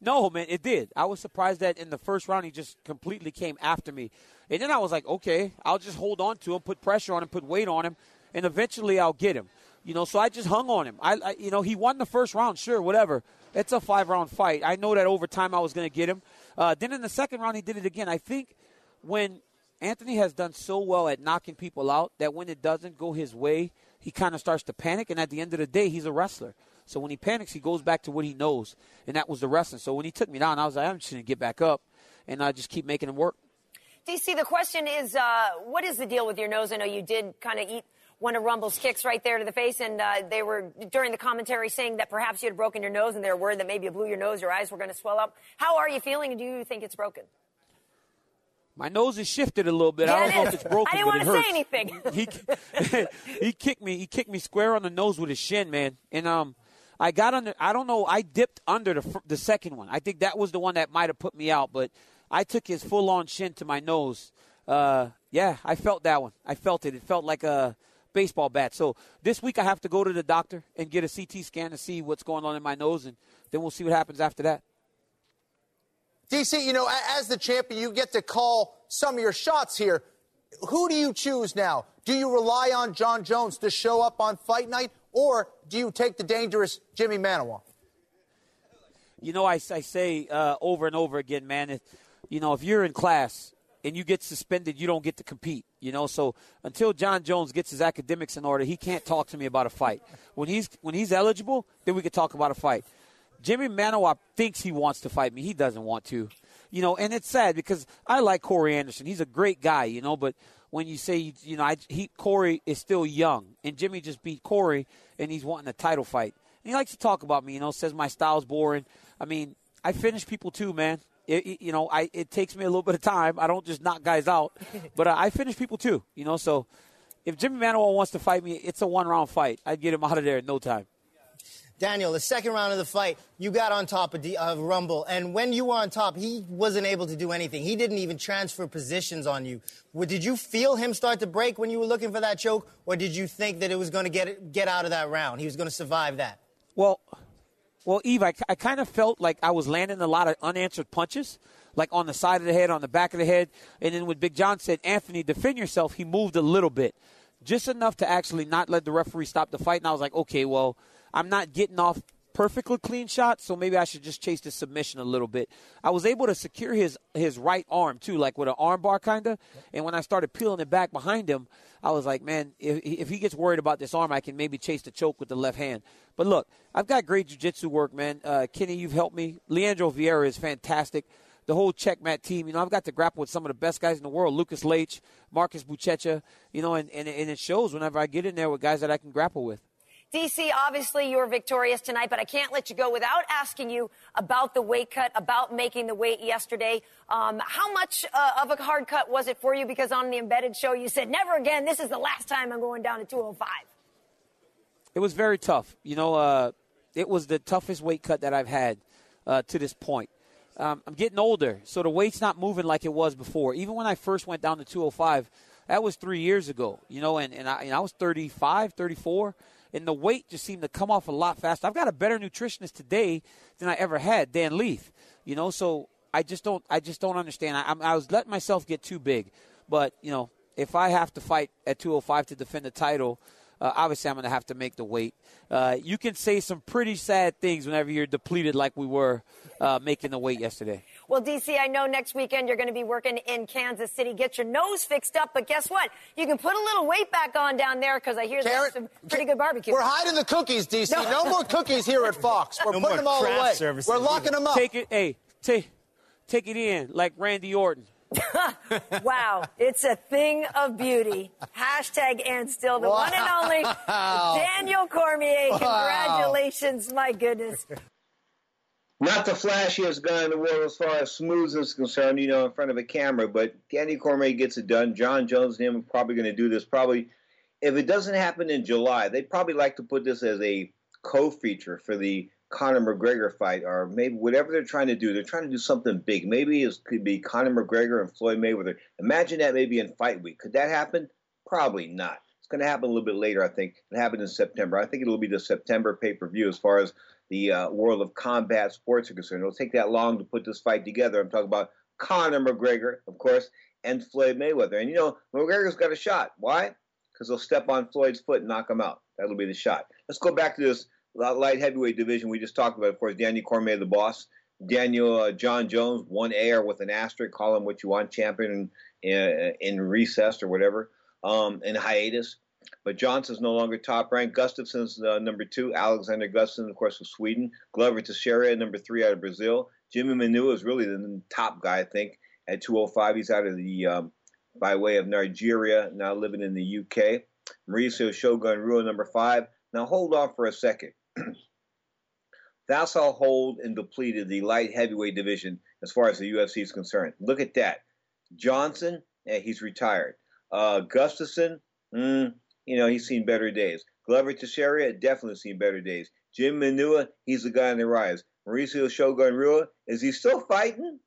No, man, it did. I was surprised that in the first round he just completely came after me. And then I was like, okay, I'll just hold on to him, put pressure on him, put weight on him, and eventually I'll get him. You know, so I just hung on him. I, I you know, he won the first round, sure, whatever. It's a five round fight. I know that over time I was going to get him. Uh, then in the second round he did it again. I think when Anthony has done so well at knocking people out that when it doesn't go his way, he kind of starts to panic. And at the end of the day, he's a wrestler. So when he panics, he goes back to what he knows, and that was the wrestling. So when he took me down, I was like, I'm just going to get back up, and I just keep making him work. DC, the question is, uh, what is the deal with your nose? I know you did kind of eat one of Rumble's kicks right there to the face, and uh, they were during the commentary saying that perhaps you had broken your nose, and they were worried that maybe you blew your nose, your eyes were going to swell up. How are you feeling, and do you think it's broken? My nose is shifted a little bit. Yeah, I don't it know is. if it's broken, I didn't but wanna say anything. [laughs] he [laughs] he kicked me. He kicked me square on the nose with his shin, man. And um, I got under. I don't know. I dipped under the the second one. I think that was the one that might have put me out. But I took his full on shin to my nose. Uh, yeah, I felt that one. I felt it. It felt like a baseball bat. So this week I have to go to the doctor and get a CT scan to see what's going on in my nose, and then we'll see what happens after that. DC, you know, as the champion, you get to call some of your shots here. Who do you choose now? Do you rely on Jon Jones to show up on fight night, or do you take the dangerous Jimmy Manuwa? You know, I, I say uh, over and over again, man. If, you know, if you're in class and you get suspended, you don't get to compete. You know, so until Jon Jones gets his academics in order, he can't talk to me about a fight. When he's when he's eligible, then we could talk about a fight. Jimmy Manuwa thinks he wants to fight me. He doesn't want to. You know, and it's sad because I like Corey Anderson. He's a great guy, you know, but when you say, you know, I, he Corey is still young, and Jimmy just beat Corey, and he's wanting a title fight. And he likes to talk about me, you know, says my style's boring. I mean, I finish people too, man. It, it, you know, I it takes me a little bit of time. I don't just knock guys out, [laughs] but uh, I finish people too. You know, so if Jimmy Manuwa wants to fight me, it's a one round fight. I'd get him out of there in no time. Daniel, the second round of the fight, you got on top of, D- of Rumble, and when you were on top, he wasn't able to do anything. He didn't even transfer positions on you. Well, did you feel him start to break when you were looking for that choke, or did you think that it was going to get get out of that round? He was going to survive that. Well, well, Yves, I, I kind of felt like I was landing a lot of unanswered punches, like on the side of the head, on the back of the head, and then when Big John said, "Anthony, defend yourself," he moved a little bit, just enough to actually not let the referee stop the fight. And I was like, okay, well. I'm not getting off perfectly clean shot, so maybe I should just chase the submission a little bit. I was able to secure his his right arm too, like with an arm bar kind of. And when I started peeling it back behind him, I was like, man, if if he gets worried about this arm, I can maybe chase the choke with the left hand. But look, I've got great jiu-jitsu work, man. Uh, Kenny, you've helped me. Leandro Vieira is fantastic. The whole checkmat team, you know, I've got to grapple with some of the best guys in the world, Lucas Leite, Marcus Buchecha, you know, and, and, and it shows whenever I get in there with guys that I can grapple with. DC, obviously you're victorious tonight, but I can't let you go without asking you about the weight cut, about making the weight yesterday. Um, how much uh, of a hard cut was it for you? Because on the embedded show, you said, never again. This is the last time I'm going down to 205. It was very tough. You know, uh, it was the toughest weight cut that I've had uh, to this point. Um, I'm getting older, so the weight's not moving like it was before. Even when I first went down to 205, that was three years ago, you know, and, and, I, and I was 35, 34 and the weight just seemed to come off a lot faster. I've got a better nutritionist today than I ever had, Dan Leith. You know, so I just don't, I just don't understand. I, I was letting myself get too big, but you know, if I have to fight at 205 to defend the title, uh, obviously I'm going to have to make the weight. Uh, you can say some pretty sad things whenever you're depleted like we were uh, making the weight yesterday. Well, DC, I know next weekend you're going to be working in Kansas City. Get your nose fixed up, but guess what? You can put a little weight back on down there because I hear there's some pretty good barbecue. We're hiding the cookies, DC. No, no more cookies here at Fox. [laughs] We're no putting them all away. Services. We're locking them up. Take it, hey, take, take it in like Randy Orton. [laughs] wow, it's a thing of beauty. Hashtag and still the wow. one and only [laughs] Daniel Cormier. Congratulations, wow. my goodness. Not the flashiest guy in the world as far as smooth is concerned, you know, in front of a camera, but Danny Cormier gets it done. Jon Jones and him are probably going to do this. Probably, if it doesn't happen in July, they'd probably like to put this as a co-feature for the Conor McGregor fight, or maybe whatever they're trying to do. They're trying to do something big. Maybe it could be Conor McGregor and Floyd Mayweather. Imagine that maybe in fight week. Could that happen? Probably not. It's going to happen a little bit later, I think. It happened in September. I think it'll be the September pay per view as far as the uh, world of combat sports are concerned. It'll take that long to put this fight together. I'm talking about Conor McGregor, of course, and Floyd Mayweather. And you know, McGregor's got a shot. Why? Because he'll step on Floyd's foot and knock him out. That'll be the shot. Let's go back to this light heavyweight division we just talked about. Of course, Daniel Cormier, the boss. Daniel uh, Jon Jones, one air with an asterisk, call him what you want, champion in, in, in recess or whatever, um, in hiatus. But Johnson's no longer top ranked. Gustafsson's uh, number two. Alexander Gustafsson, of course, from Sweden. Glover Teixeira, number three out of Brazil. Jimmy Manuwa is really the top guy, I think, at 205. He's out of the um, by way of Nigeria, now living in the UK. Mauricio Shogun Rua, number five. Now hold on for a second. [clears throat] That's all hold and depleted the light heavyweight division as far as the UFC is concerned. Look at that. Johnson, eh, he's retired. Uh, Gustafsson, mm, you know, he's seen better days. Glover Teixeira, definitely seen better days. Jim Manuwa, he's the guy on the rise. Mauricio Shogun Rua, is he still fighting?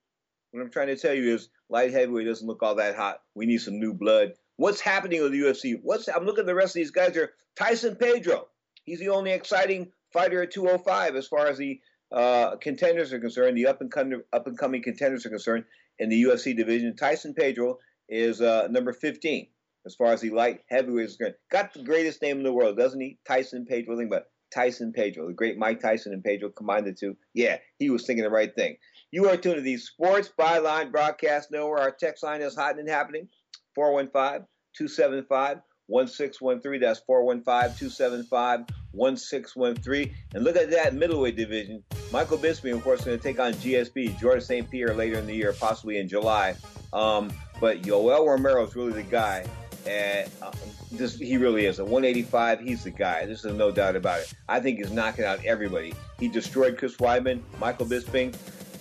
What I'm trying to tell you is light heavyweight doesn't look all that hot. We need some new blood. What's happening with the UFC? What's I'm looking at the rest of these guys here. Tyson Pedro, he's the only exciting fighter at 205 as far as the uh, contenders are concerned. The up and up and coming contenders are concerned in the UFC division. Tyson Pedro is uh, number 15. As far as the light heavyweight is concerned. Got the greatest name in the world, doesn't he? Tyson Pedro, think about Tyson Pedro, the great Mike Tyson and Pedro combined the two. Yeah, he was thinking the right thing. You are tuned to the Sports Byline broadcast. Nowhere our text line is hot and happening. 415 275 1613. That's 415 275 1613. And look at that middleweight division. Michael Bisping, of course, is going to take on GSP, George St. Pierre, later in the year, possibly in July. Um, but Yoel Romero is really the guy. And uh, this, he really is. a 185, he's the guy. This is no doubt about it. I think he's knocking out everybody. He destroyed Chris Weidman, Michael Bisping.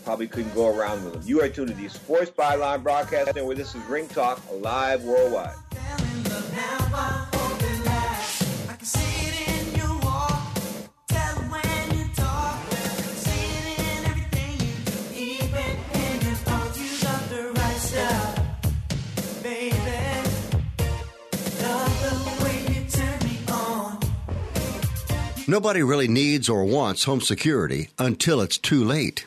Probably couldn't go around with him. You are tuned to the Sports Byline broadcast, where this is Ring Talk, live worldwide. Nobody really needs or wants home security until it's too late.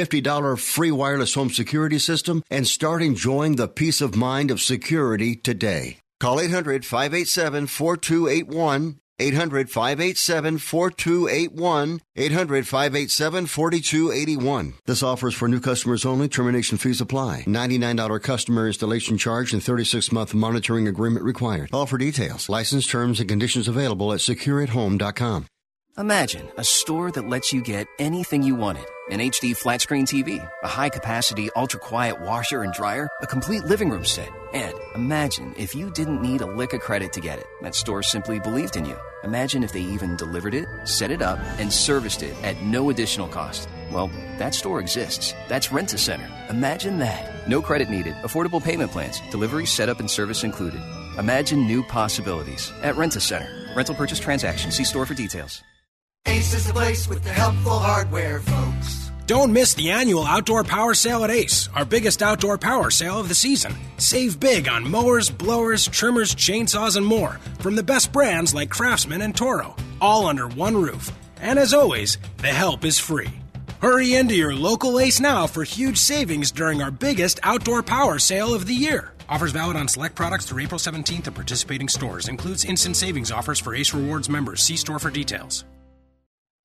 $50 free wireless home security system and start enjoying the peace of mind of security today. Call 800 587 4281. 800 587 4281. 800 587 4281. This offer is for new customers only. Termination fees apply. $99 customer installation charge and 36 month monitoring agreement required. All for details. License terms and conditions available at secureathome.com. Imagine a store that lets you get anything you wanted an HD flat screen TV, a high capacity, ultra quiet washer and dryer, a complete living room set. And imagine if you didn't need a lick of credit to get it. That store simply believed in you. Imagine if they even delivered it, set it up, and serviced it at no additional cost. Well, that store exists. That's Rent a Center. Imagine that. No credit needed, affordable payment plans, delivery, setup, and service included. Imagine new possibilities at Rent a Center. Rental purchase transaction. See store for details. Ace is the place with the helpful hardware, folks. Don't miss the annual outdoor power sale at Ace, our biggest outdoor power sale of the season. Save big on mowers, blowers, trimmers, chainsaws, and more from the best brands like Craftsman and Toro, all under one roof. And as always, the help is free. Hurry into your local Ace now for huge savings during our biggest outdoor power sale of the year. Offers valid on select products through April 17th at participating stores. Includes instant savings offers for Ace Rewards members. See store for details.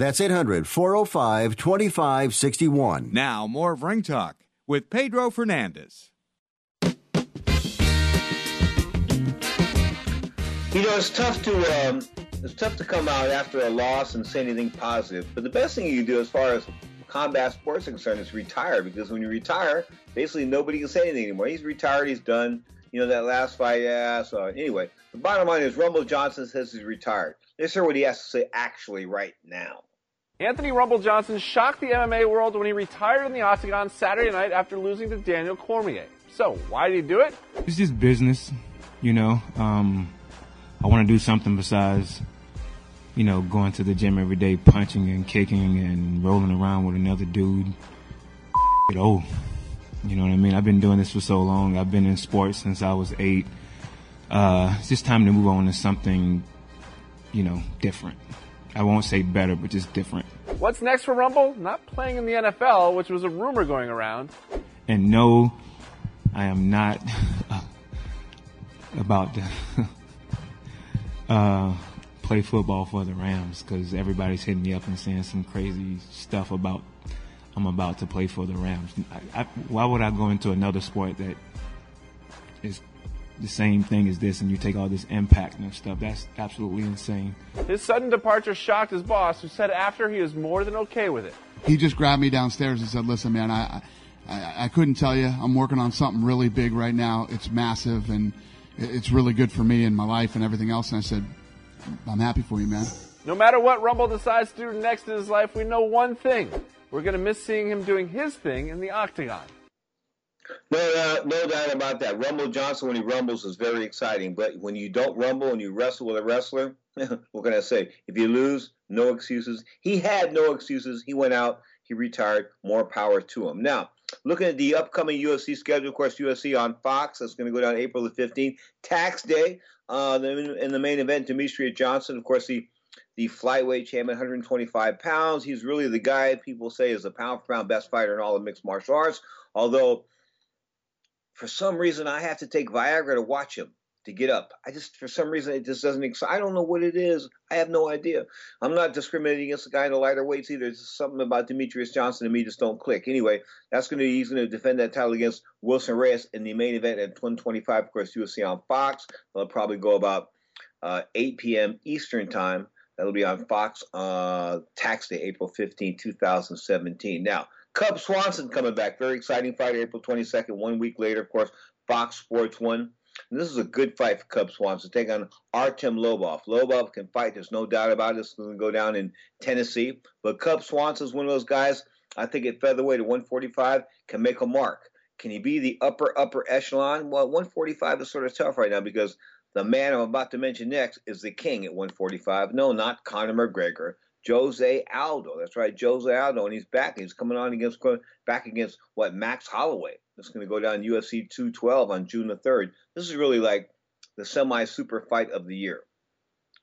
That's 800 405 2561. Now, more of Ring Talk with Pedro Fernandez. You know, it's tough to um, it's tough to come out after a loss and say anything positive. But the best thing you can do, as far as combat sports are concerned, is retire because when you retire, basically nobody can say anything anymore. He's retired. He's done. You know that last fight, yeah. So anyway, the bottom line is Rumble Johnson says he's retired. Let's hear what he has to say actually right now. Anthony Rumble Johnson shocked the MMA world when he retired in the Octagon Saturday night after losing to Daniel Cormier. So, why did he do it? It's just business, you know. Um, I want to do something besides, you know, going to the gym every day, punching and kicking and rolling around with another dude. Oh, you know what I mean? I've been doing this for so long. I've been in sports since I was eight. Uh, it's just time to move on to something you know, different. I won't say better, but just different. What's next for Rumble? Not playing in the NFL, which was a rumor going around. And no, I am not [laughs] about to [laughs] uh, play football for the Rams because everybody's hitting me up and saying some crazy stuff about I'm about to play for the Rams. I, I, why would I go into another sport that is the same thing as this and you take all this impact and stuff? That's absolutely insane. His sudden departure shocked his boss, who said after he was more than okay with it. He just grabbed me downstairs and said, "Listen, man, I, I, I couldn't tell you. I'm working on something really big right now. It's massive and it's really good for me and my life and everything else." And I said, "I'm happy for you, man." No matter what Rumble decides to do next in his life, we know one thing. We're going to miss seeing him doing his thing in the octagon. No, no doubt about that. Rumble Johnson, when he rumbles, is very exciting. But when you don't rumble and you wrestle with a wrestler, [laughs] what can I say? If you lose, no excuses. He had no excuses. He went out. He retired. More power to him. Now, looking at the upcoming UFC schedule, of course, UFC on Fox. That's going to go down April the 15th. Tax day. Uh, in the main event, Demetrious Johnson, of course, the the flyweight champion, 125 pounds. He's really the guy people say is the pound for pound best fighter in all of mixed martial arts. Although, for some reason, I have to take Viagra to watch him to get up. I just, for some reason, it just doesn't. I don't know what it is. I have no idea. I'm not discriminating against the guy in the lighter weights either. It's something about Demetrious Johnson and me just don't click. Anyway, that's going to he's going to defend that title against Wilson Reis in the main event at 125. Of course, UFC on Fox. They'll probably go about uh, 8 p.m. Eastern time. That'll be on Fox uh, tax day, April 15, 2017. Now, Cub Swanson coming back. Very exciting fight, April 22nd. One week later, of course, Fox Sports 1. And this is a good fight for Cub Swanson. Take on Artem Lobov. Lobov can fight. There's no doubt about it. It's going to go down in Tennessee. But Cub Swanson is one of those guys, I think at featherweight at 145, can make a mark. Can he be the upper, upper echelon? Well, 145 is sort of tough right now because the man I'm about to mention next is the king at 145. No, not Conor McGregor. Jose Aldo. That's right, Jose Aldo, and he's back. He's coming on against back against what Max Holloway. It's going to go down UFC 212 on June the 3rd. This is really like the semi-super fight of the year.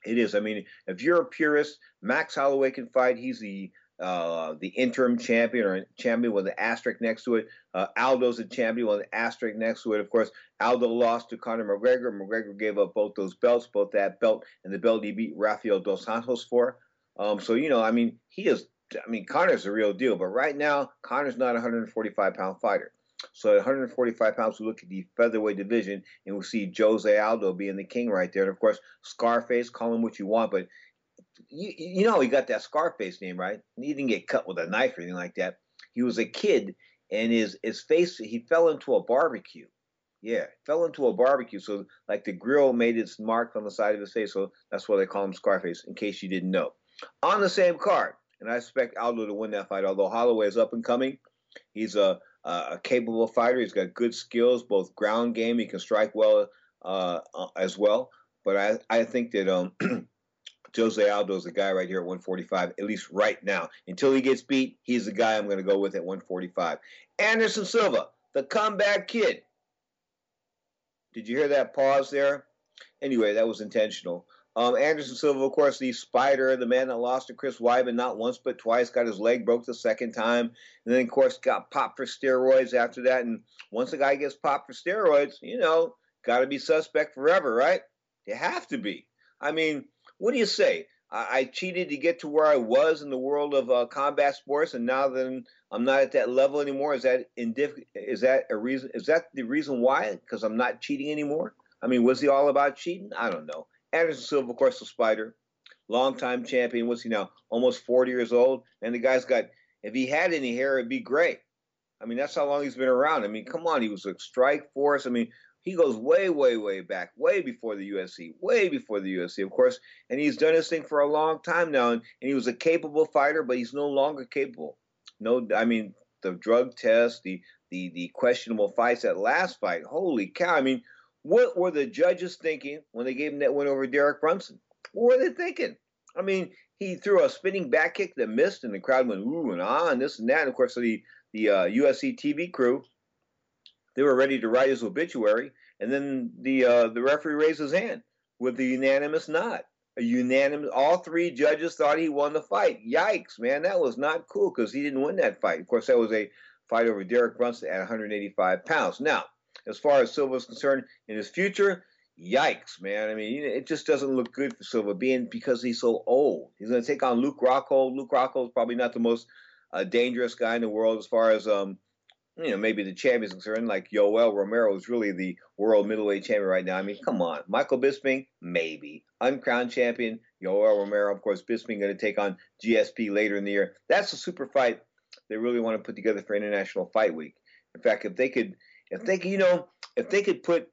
It is. I mean, if you're a purist, Max Holloway can fight. He's the uh, the interim champion or champion with an asterisk next to it. Uh, Aldo's a champion with an asterisk next to it. Of course, Aldo lost to Conor McGregor. McGregor gave up both those belts, both that belt and the belt he beat Rafael dos Santos for. Um, so you know, I mean, he is. I mean, Conor's a real deal, but right now, Conor's not a 145 pound fighter. So at 145 pounds, we look at the featherweight division and we see Jose Aldo being the king right there. And of course, Scarface, call him what you want, but you, you know he got that Scarface name, right? He didn't get cut with a knife or anything like that. He was a kid, and his his face he fell into a barbecue. Yeah, fell into a barbecue. So like the grill made its mark on the side of his face. So that's why they call him Scarface. In case you didn't know, on the same card, and I expect Aldo to win that fight. Although Holloway is up and coming, he's a a capable fighter. He's got good skills, both ground game. He can strike well uh, uh as well. But I I think that um. [clears throat] Jose Aldo is the guy right here at 145, at least right now. Until he gets beat, he's the guy I'm going to go with at 145. Anderson Silva, the comeback kid. Did you hear that pause there? Anyway, that was intentional. Um, Anderson Silva, of course, the spider, the man that lost to Chris Weidman not once but twice, got his leg broke the second time, and then, of course, got popped for steroids after that. And once a guy gets popped for steroids, you know, got to be suspect forever, right? You have to be. I mean, what do you say? I, I cheated to get to where I was in the world of uh, combat sports, and now that I'm not at that level anymore, is that indif- Is that a reason? Is that the reason why? Because I'm not cheating anymore. I mean, was he all about cheating? I don't know. Anderson Silva, of course, the Spider, longtime champion. What's he now? Almost 40 years old, and the guy's got. If he had any hair, it'd be great. I mean, that's how long he's been around. I mean, come on, he was a strike force. I mean, he goes way, way, way back, way before the UFC, way before the UFC, of course. And he's done his thing for a long time now. And, and he was a capable fighter, but he's no longer capable. No, I mean the drug test, the the the questionable fights. That last fight, holy cow! I mean, what were the judges thinking when they gave him that win over Derek Brunson? What were they thinking? I mean, he threw a spinning back kick that missed, and the crowd went ooh and ah and this and that. And of course, the the uh, UFC TV crew they were ready to write his obituary, and then the uh, the referee raised his hand with the unanimous nod. a unanimous. All three judges thought he won the fight. Yikes, man, that was not cool because he didn't win that fight. Of course, that was a fight over Derek Brunson at 185 pounds. Now, as far as Silva is concerned, in his future, yikes, man. I mean, it just doesn't look good for Silva, being because he's so old. He's going to take on Luke Rockhold. Luke Rockhold is probably not the most uh, dangerous guy in the world as far as um, you know, maybe the champions concerned, like Yoel Romero is really the world middleweight champion right now. I mean, come on. Michael Bisping, maybe. Uncrowned champion, Yoel Romero. Of course, Bisping going to take on GSP later in the year. That's a super fight they really want to put together for International Fight Week. In fact, if they could, if they you know, if they could put,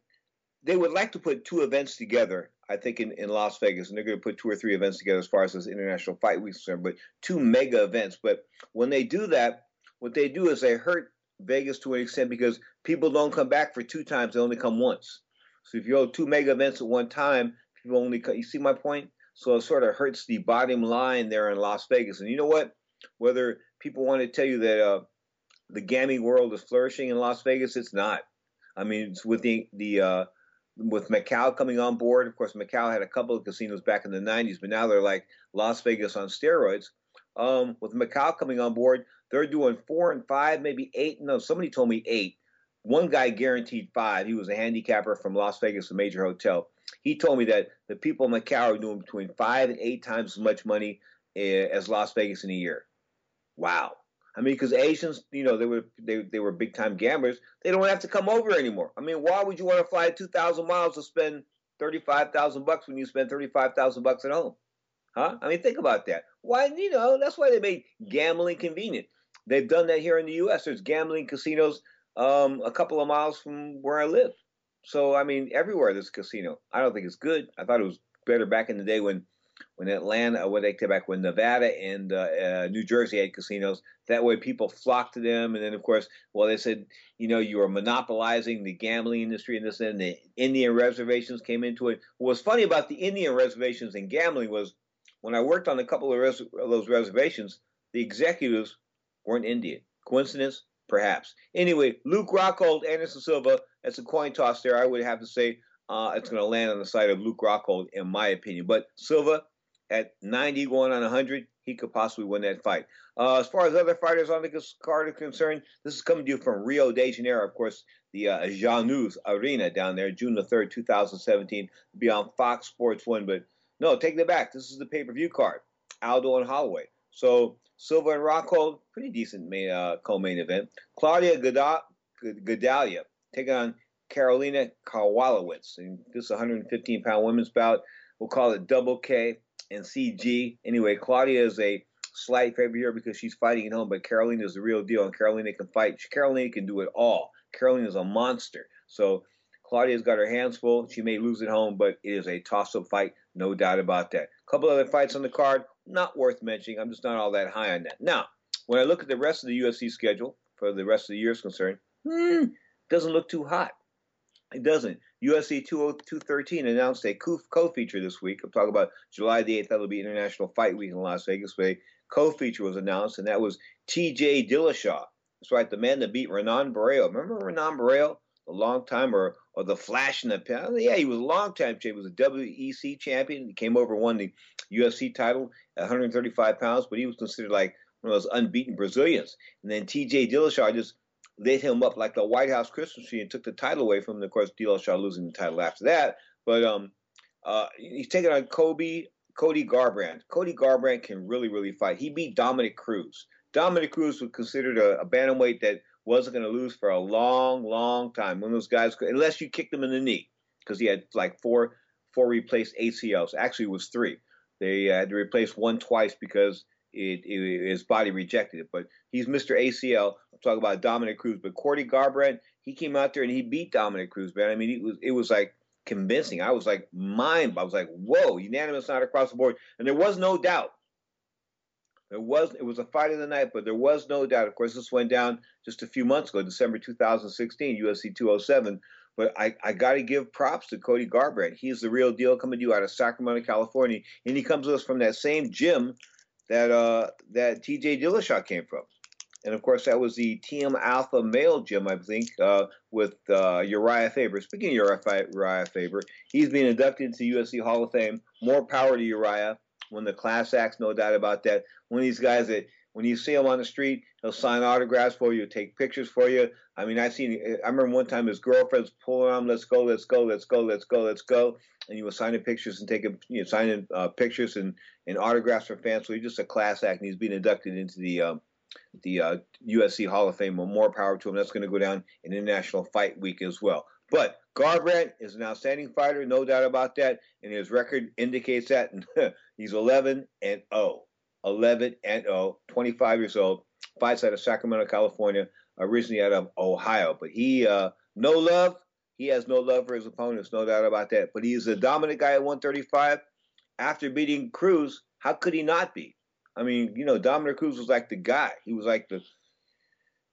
they would like to put two events together. I think in, in Las Vegas, and they're going to put two or three events together as far as this International Fight Week is concerned, but two mega events. But when they do that, what they do is they hurt Vegas to an extent because people don't come back for two times; they only come once. So if you hold two mega events at one time, people only come, you see my point. So it sort of hurts the bottom line there in Las Vegas. And you know what? Whether people want to tell you that uh, the gaming world is flourishing in Las Vegas, it's not. I mean, it's with the the uh, with Macau coming on board. Of course, Macau had a couple of casinos back in the '90s, but now they're like Las Vegas on steroids. Um, with Macau coming on board, they're doing four and five, maybe eight. No, somebody told me eight. One guy guaranteed five. He was a handicapper from Las Vegas, a major hotel. He told me that the people in Macau are doing between five and eight times as much money eh, as Las Vegas in a year. Wow. I mean, because Asians, you know, they were they, they were big time gamblers. They don't have to come over anymore. I mean, why would you want to fly two thousand miles to spend thirty five thousand bucks when you spend thirty five thousand bucks at home? Huh? I mean, think about that. Why, you know, that's why they made gambling convenient. They've done that here in the U.S. There's gambling casinos um, a couple of miles from where I live. So, I mean, everywhere there's a casino. I don't think it's good. I thought it was better back in the day when when Atlanta, when they came back, when Nevada and uh, uh, New Jersey had casinos. That way, people flocked to them. And then, of course, well, they said, you know, you were monopolizing the gambling industry and this and the Indian reservations came into it. What was funny about the Indian reservations and gambling was when I worked on a couple of, res- those reservations, the executives weren't Indian. Coincidence? Perhaps. Anyway, Luke Rockhold, Anderson Silva, that's a coin toss there. I would have to say uh, it's going to land on the side of Luke Rockhold, in my opinion. But Silva, at 90 going on 100, he could possibly win that fight. Uh, as far as other fighters on the card are concerned, this is coming to you from Rio de Janeiro, of course, the uh, Jeunesse Arena down there, June the 3rd, 2017. Be on Fox Sports 1. But no, take that back. This is the pay per view card Aldo and Holloway. So Silva and Rockhold, pretty decent main, uh, co-main event. Claudia Gadelha taking on Karolina Kowalkiewicz. And this 115 pound women's bout. We'll call it Double K and CG. Anyway, Claudia is a slight favorite here because she's fighting at home, but Carolina is the real deal, and Carolina can fight. Carolina can do it all. Carolina is a monster. So Claudia's got her hands full. She may lose at home, but it is a toss-up fight, no doubt about that. A couple other fights on the card, not worth mentioning. I'm just not all that high on that. Now, when I look at the rest of the UFC schedule for the rest of the year is concerned, hmm, doesn't look too hot. It doesn't. UFC 213 announced a co-feature this week. I'm talking about July the 8th. That'll be International Fight Week in Las Vegas. A co-feature was announced, and that was T.J. Dillashaw. That's right, the man that beat Renan Barão. Remember Renan Barão, the long time, or or the Flash in the pan? Yeah, he was a long time champion. He was a WEC champion. He came over, won the UFC title at 135 pounds, but he was considered like one of those unbeaten Brazilians. And then T.J. Dillashaw just lit him up like the White House Christmas tree and took the title away from him. Of course, Dillashaw losing the title after that. But um, uh, he's taking on Kobe Cody Garbrandt. Cody Garbrandt can really, really fight. He beat Dominick Cruz. Dominick Cruz was considered a, a bantamweight that wasn't going to lose for a long, long time. One of those guys, unless you kicked him in the knee, because he had like four, four replaced ACLs. Actually, it was three. They had to replace one twice because it, it, his body rejected it. But he's Mr. ACL. I'm about Dominick Cruz. But Cody Garbrandt, he came out there and he beat Dominick Cruz, man. I mean, it was it was like convincing. I was like mind. I was like, whoa, unanimous not across the board, and there was no doubt. There was it was a fight of the night, but there was no doubt. Of course, this went down just a few months ago, December 2016, UFC 207. But I, I got to give props to Cody Garbrandt. He's the real deal coming to you out of Sacramento, California, and he comes to us from that same gym that uh, that T.J. Dillashaw came from. And of course that was the Team Alpha male gym, I think, uh, with uh, Uriah Faber. Speaking of Uriah, Faber, he's being inducted into UFC Hall of Fame. More power to Uriah. When the class acts, no doubt about that. One of these guys that when you see him on the street, he'll sign autographs for you, take pictures for you. I mean, I've seen. I remember one time his girlfriend's pulling on "Let's go, let's go, let's go, let's go, let's go," and he was signing pictures and taking, you know, signing uh, pictures and, and autographs for fans. So he's just a class act, and he's being inducted into the um, the uh, UFC Hall of Fame. Well, more power to him. That's going to go down in International Fight Week as well. But Garbrandt is an outstanding fighter, no doubt about that, and his record indicates that. [laughs] he's 11 and 0. 11 and 0, 25 years old, fights out of Sacramento, California, originally out of Ohio. But he, uh, no love. He has no love for his opponents, no doubt about that. But he's a dominant guy at 135. After beating Cruz, how could he not be? I mean, you know, Dominick Cruz was like the guy. He was like the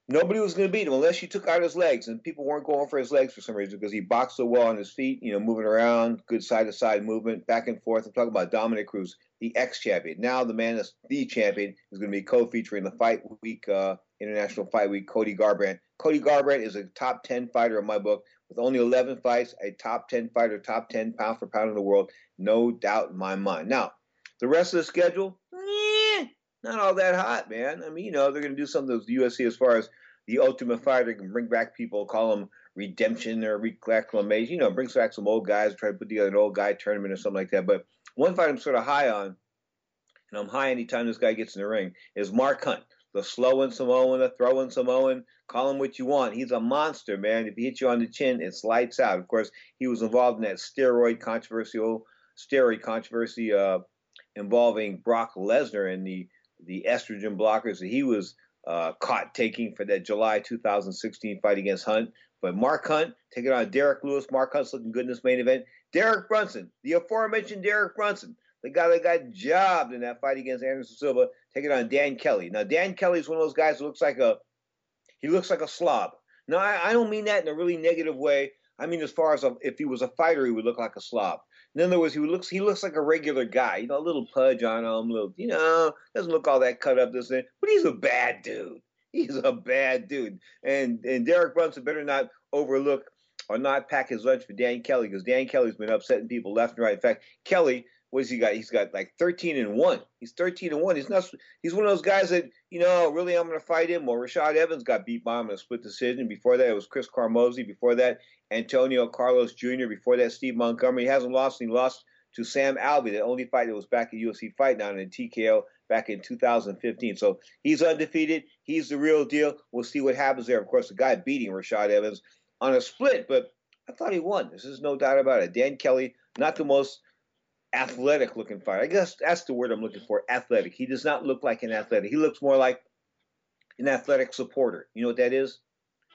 nobody was going to beat him unless you took out his legs, and people weren't going for his legs for some reason because he boxed so well on his feet. You know, moving around, good side to side movement, back and forth. I'm talking about Dominick Cruz, the ex champion. Now the man that's the champion is going to be co-featuring the Fight Week uh, International Fight Week. Cody Garbrandt. Cody Garbrandt is a top 10 fighter in my book with only 11 fights, a top 10 fighter, top 10 pound for pound in the world, no doubt in my mind. Now, the rest of the schedule, not all that hot, man. I mean, you know, they're going to do something with the UFC as far as the Ultimate Fighter can bring back people, call them redemption or reclamation. You know, brings back some old guys, try to put together an old guy tournament or something like that. But one fight I'm sort of high on, and I'm high anytime this guy gets in the ring, is Mark Hunt. The slowing Samoan, the throwing Samoan, call him what you want. He's a monster, man. If he hits you on the chin, it's lights out. Of course, he was involved in that steroid controversial steroid controversy uh, involving Brock Lesnar and the the estrogen blockers that he was uh, caught taking for that July 2016 fight against Hunt. But Mark Hunt taking on Derrick Lewis. Mark Hunt's looking good in this main event. Derek Brunson, the aforementioned Derek Brunson, the guy that got jobbed in that fight against Anderson Silva, taking on Dan Kelly. Now Dan Kelly's one of those guys who looks like a he looks like a slob. Now I, I don't mean that in a really negative way. I mean as far as a, if he was a fighter, he would look like a slob. In other words, he looks he looks like a regular guy, you know, a little pudge on him, a little, you know, doesn't look all that cut up, this thing, but he's a bad dude. He's a bad dude, and and Derek Brunson better not overlook or not pack his lunch for Dan Kelly because Dan Kelly's been upsetting people left and right. In fact, Kelly, what has he got? He's got like 13 and one. He's 13 and one. He's not. He's one of those guys that you know really I'm going to fight him. Or Rashad Evans got beat by him in a split decision. Before that, it was Chris Camozzi. Before that, Antonio Carlos Jr. Before that, Steve Montgomery. He hasn't lost. He lost to Sam Alvey, the only fight that was back at UFC Fight Night in TKO back in 2015. So he's undefeated. He's the real deal. We'll see what happens there. Of course, the guy beating Rashad Evans on a split, but I thought he won. This is no doubt about it. Dan Kelly, not the most athletic looking fighter. I guess that's the word I'm looking for athletic. He does not look like an athletic. He looks more like an athletic supporter. You know what that is?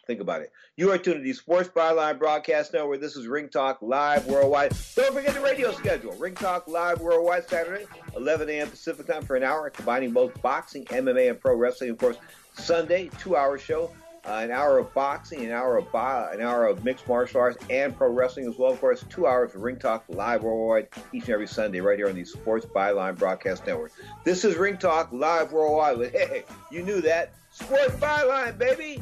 Think about it. You are tuned to the Sports Byline Broadcast Network. This is Ring Talk Live Worldwide. Don't forget the radio schedule. Ring Talk Live Worldwide Saturday, 11 a.m. Pacific time for an hour, combining both boxing, MMA, and pro wrestling. Of course, Sunday, two-hour show, uh, an hour of boxing, an hour of bo- an hour of mixed martial arts, and pro wrestling as well. Of course, two hours of Ring Talk Live Worldwide each and every Sunday right here on the Sports Byline Broadcast Network. This is Ring Talk Live Worldwide. Hey, you knew that. Sports Byline, baby.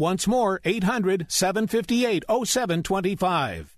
Once more, 800 758 0725.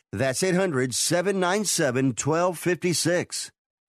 That's 800 797 1256.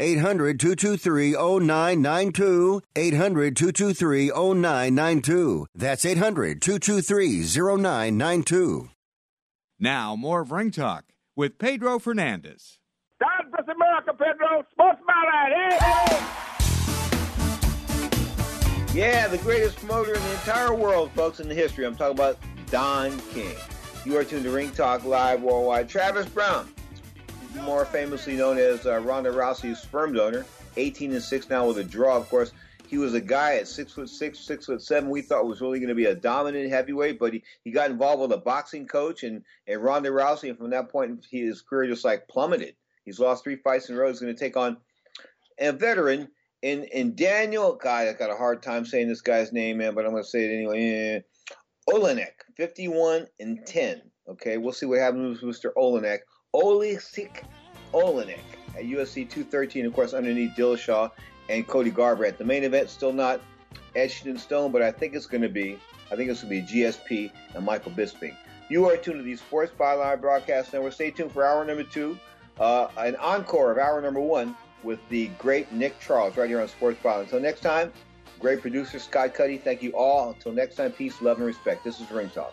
800 223 0992. 800 223 0992. That's 800 223 0992. Now, more of Ring Talk with Pedro Fernandez. God bless America, Pedro. Sports Spotlight. Hey, Yeah, the greatest promoter in the entire world, folks, in the history. I'm talking about Don King. You are tuned to Ring Talk Live Worldwide. Travis Browne, more famously known as uh, Ronda Rousey's sperm donor, 18 and 6 now with a draw, of course. He was a guy at six foot six, six foot seven. We thought was really going to be a dominant heavyweight, but he, he got involved with a boxing coach and, and Ronda Rousey, and from that point, his career just like plummeted. He's lost three fights in a row. He's going to take on a veteran in in Daniel. God, I got a hard time saying this guy's name, man, but I'm going to say it anyway. Eh, Oleinik, 51 and 10. Okay, we'll see what happens with Mr. Oleinik. Olisik Oleinik at UFC 213, of course, underneath Dillashaw and Cody Garbrandt. The main event still not etched in stone, but I think it's going to be. I think it's going to be GSP and Michael Bisping. You are tuned to the Sports Byline Broadcast Network. Stay tuned for hour number two, uh, an encore of hour number one with the great Nick Charles right here on Sports Byline. Until next time, great producer Scott Cuddy. Thank you all. Until next time, peace, love, and respect. This is Ring Talk.